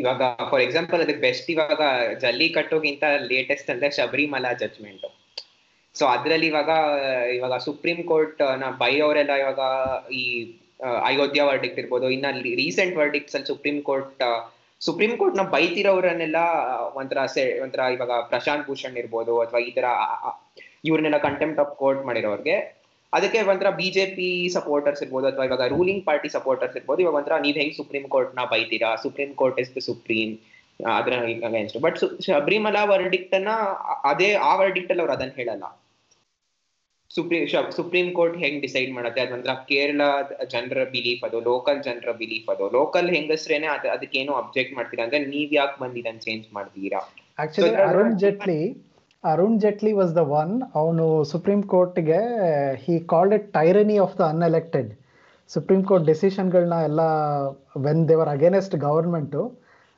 ಇವಾಗ ಫಾರ್ ಎಕ್ಸಾಂಪಲ್ ಅದಕ್ಕೆ ಬೆಸ್ಟ್ ಇವಾಗ ಜಲ್ಲಿಕಟ್ಟುಗಿಂತ ಲೇಟೆಸ್ಟ್ ಅಂದ್ರೆ ಶಬರಿಮಲಾ ಜಜ್ಮೆಂಟ್ ಸೊ ಅದ್ರಲ್ಲಿ ಇವಾಗ ಇವಾಗ ಸುಪ್ರೀಂ ಕೋರ್ಟ್ನ ಬೈ ಅವರೆಲ್ಲ ಇವಾಗ ಈ ಅಯೋಧ್ಯಾ ವರ್ಡಿಕ್ಟ್ ಇರ್ಬೋದು. ಇನ್ನ ರೀಸೆಂಟ್ ವರ್ಡಿಕ್ಟ್ಸ್ ಅಲ್ಲಿ ಸುಪ್ರೀಂ ಕೋರ್ಟ್ ಸುಪ್ರೀಂ ಕೋರ್ಟ್ನ ಬೈತಿರೋರನ್ನೆಲ್ಲ, ಒಂಥರ ಒಂಥರ ಇವಾಗ ಪ್ರಶಾಂತ್ ಭೂಷಣ್ ಇರ್ಬೋದು, ಅಥವಾ ಈ ತರ ಇವ್ರನ್ನೆಲ್ಲ ಕಂಟೆಂಪ್ಟ್ ಆಫ್ ಕೋರ್ಟ್ ಮಾಡಿರೋರ್ಗೆ ಅದಕ್ಕೆ ಒಂಥರ ಬಿಜೆಪಿ ಸಪೋರ್ಟರ್ಸ್ ಇರ್ಬೋದು ಅಥವಾ ಇವಾಗ ರೂಲಿಂಗ್ ಪಾರ್ಟಿ ಸಪೋರ್ಟರ್ಸ್ ಇರ್ಬೋದು. ಇವಾಗ ಒಂಥರ ನೀವ್ ಹೆಂಗ್ ಸುಪ್ರೀಂ ಕೋರ್ಟ್ನ ಬೈತೀರಾ? Supreme court is the supreme ಅದ್ರ ಅಗೇನ್ಸ್ಟ್ ಬಟ್ ಶಬರಿಮಲಾ ವರ್ಡಿಕ್ಟ್ ಅನ್ನ ಅದೇ ಆ ವರ್ಡಿಕ್ಟ್ ಅಲ್ಲಿ ಅವ್ರು ಅದನ್ನ ಹೇಳಲ್ಲ. ಸುಪ್ರೀಂ ಸುಪ್ರೀಂ ಕೋರ್ಟ್ ಹೆಂಗ್ ಡಿಸೈಡ್ ಮಾಡುತ್ತೆ? ಅದ್ ಒಂಥರ ಕೇರಳ ಜನರ ಬಿಲೀಫ್ ಅದು ಲೋಕಲ್ ಜನರ ಬಿಲೀಫ್ ಅದು. ಲೋಕಲ್ ಹೆಂಗಸ್ರೇನೆ ಅದ್ ಅದಕ್ಕೇನು ಅಬ್ಜೆಕ್ಟ್ ಮಾಡ್ತೀರಾ? ಅಂದ್ರೆ ನೀವ್ ಯಾಕೆ ಬಂದಿರನ್ ಚೇಂಜ್ ಮಾಡ್ತೀರಾ actually Arun Jaitley Arun Jaitley was the one ಅವನು ಸುಪ್ರೀಂ ಕೋರ್ಟ್ಗೆ he called it tyranny of the unelected supreme court ಡೆಸಿಷನ್ಗಳನ್ನ ಎಲ್ಲ when they were against government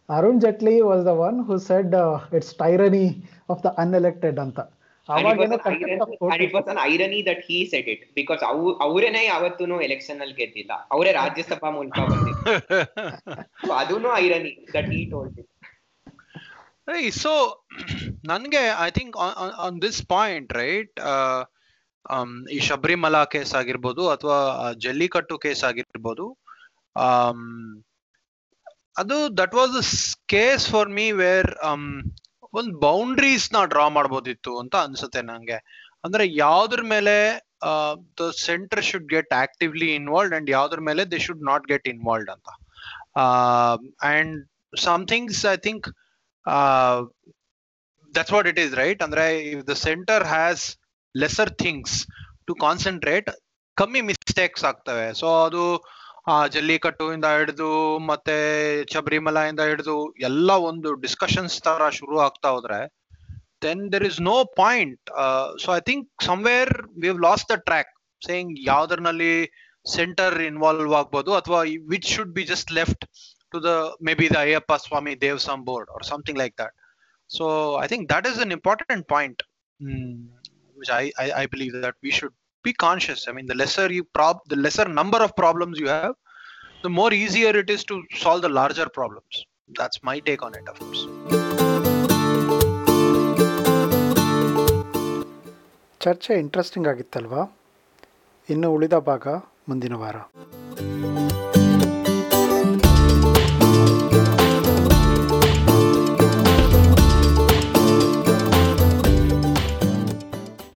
Arun Jaitley was the one who said it's tyranny of the unelected ಅಂತ. Irony that he set it because ಅವು ಅವರೇನೆ ಯಾವತ್ತೂ election ಅಲ್ಲಿ ಗೆದ್ದಿಲ್ಲ. ಅವರೇ ರಾಜ್ಯಸಭಾ ಮೂಲಕ ಬಂದಿದ್ದು So ಅದೂನು irony that he told it Hey, so ನನಗೆ I think on this point right ಈ ಶಬರಿಮಲಾ ಕೇಸ್ ಆಗಿರ್ಬೋದು ಅಥವಾ ಜಲ್ಲಿಕಟ್ಟು ಕೇಸ್ ಆಗಿರ್ಬೋದು um, ಅದು that was case for me where ಒಂದು ಬೌಂಡ್ರೀಸ್ನ ಡ್ರಾ ಮಾಡ್ಬೋದಿತ್ತು ಅಂತ ಅನ್ಸುತ್ತೆ ನಂಗೆ. ಅಂದ್ರೆ ಯಾವ್ದ್ರ ಮೇಲೆ the centre should get actively involved and ಯಾವ್ದ್ರ ಮೇಲೆ they should not get involve ಅಂತ. And somethings I think that's what it is, right? ಅಂದ್ರೆ if the center has lesser things to concentrate, ಕಮ್ಮಿ ಮಿಸ್ಟೇಕ್ಸ್ ಆಗ್ತವೆ. ಸೊ ಅದು ಜಲ್ಲಿಕಟ್ಟು ಇಂದ ಹಿಡಿದು, ಮತ್ತೆ ಶಬರಿಮಲಾ ಇಂದ ಹಿಡಿದು, ಎಲ್ಲ ಒಂದು ಡಿಸ್ಕಷನ್ಸ್ ತರ ಶುರು ಆಗ್ತಾ ಹೋದ್ರೆ then there is no point so I think somewhere we lost the track saying ಯಾವ್ದ್ರಲ್ಲಿ ಸೆಂಟರ್ ಇನ್ವಾಲ್ವ್ ಆಗ್ಬೋದು, ಅಥವಾ which should be just left to the maybe the Ayappa Swami Devsam board or something like that. So I think that is an important point, mm, which I, I I believe that we should be conscious. I mean, the lesser you prob the lesser number of problems you have, the more easier it is to solve the larger problems. That's my take on it, of course. ಚರ್ಚೆ interesting ಆಗಿತ್ತಲ್ವಾ ಇನ್ನು ಉಳಿದ ಭಾಗ ಮುಂದಿನ ವಾರ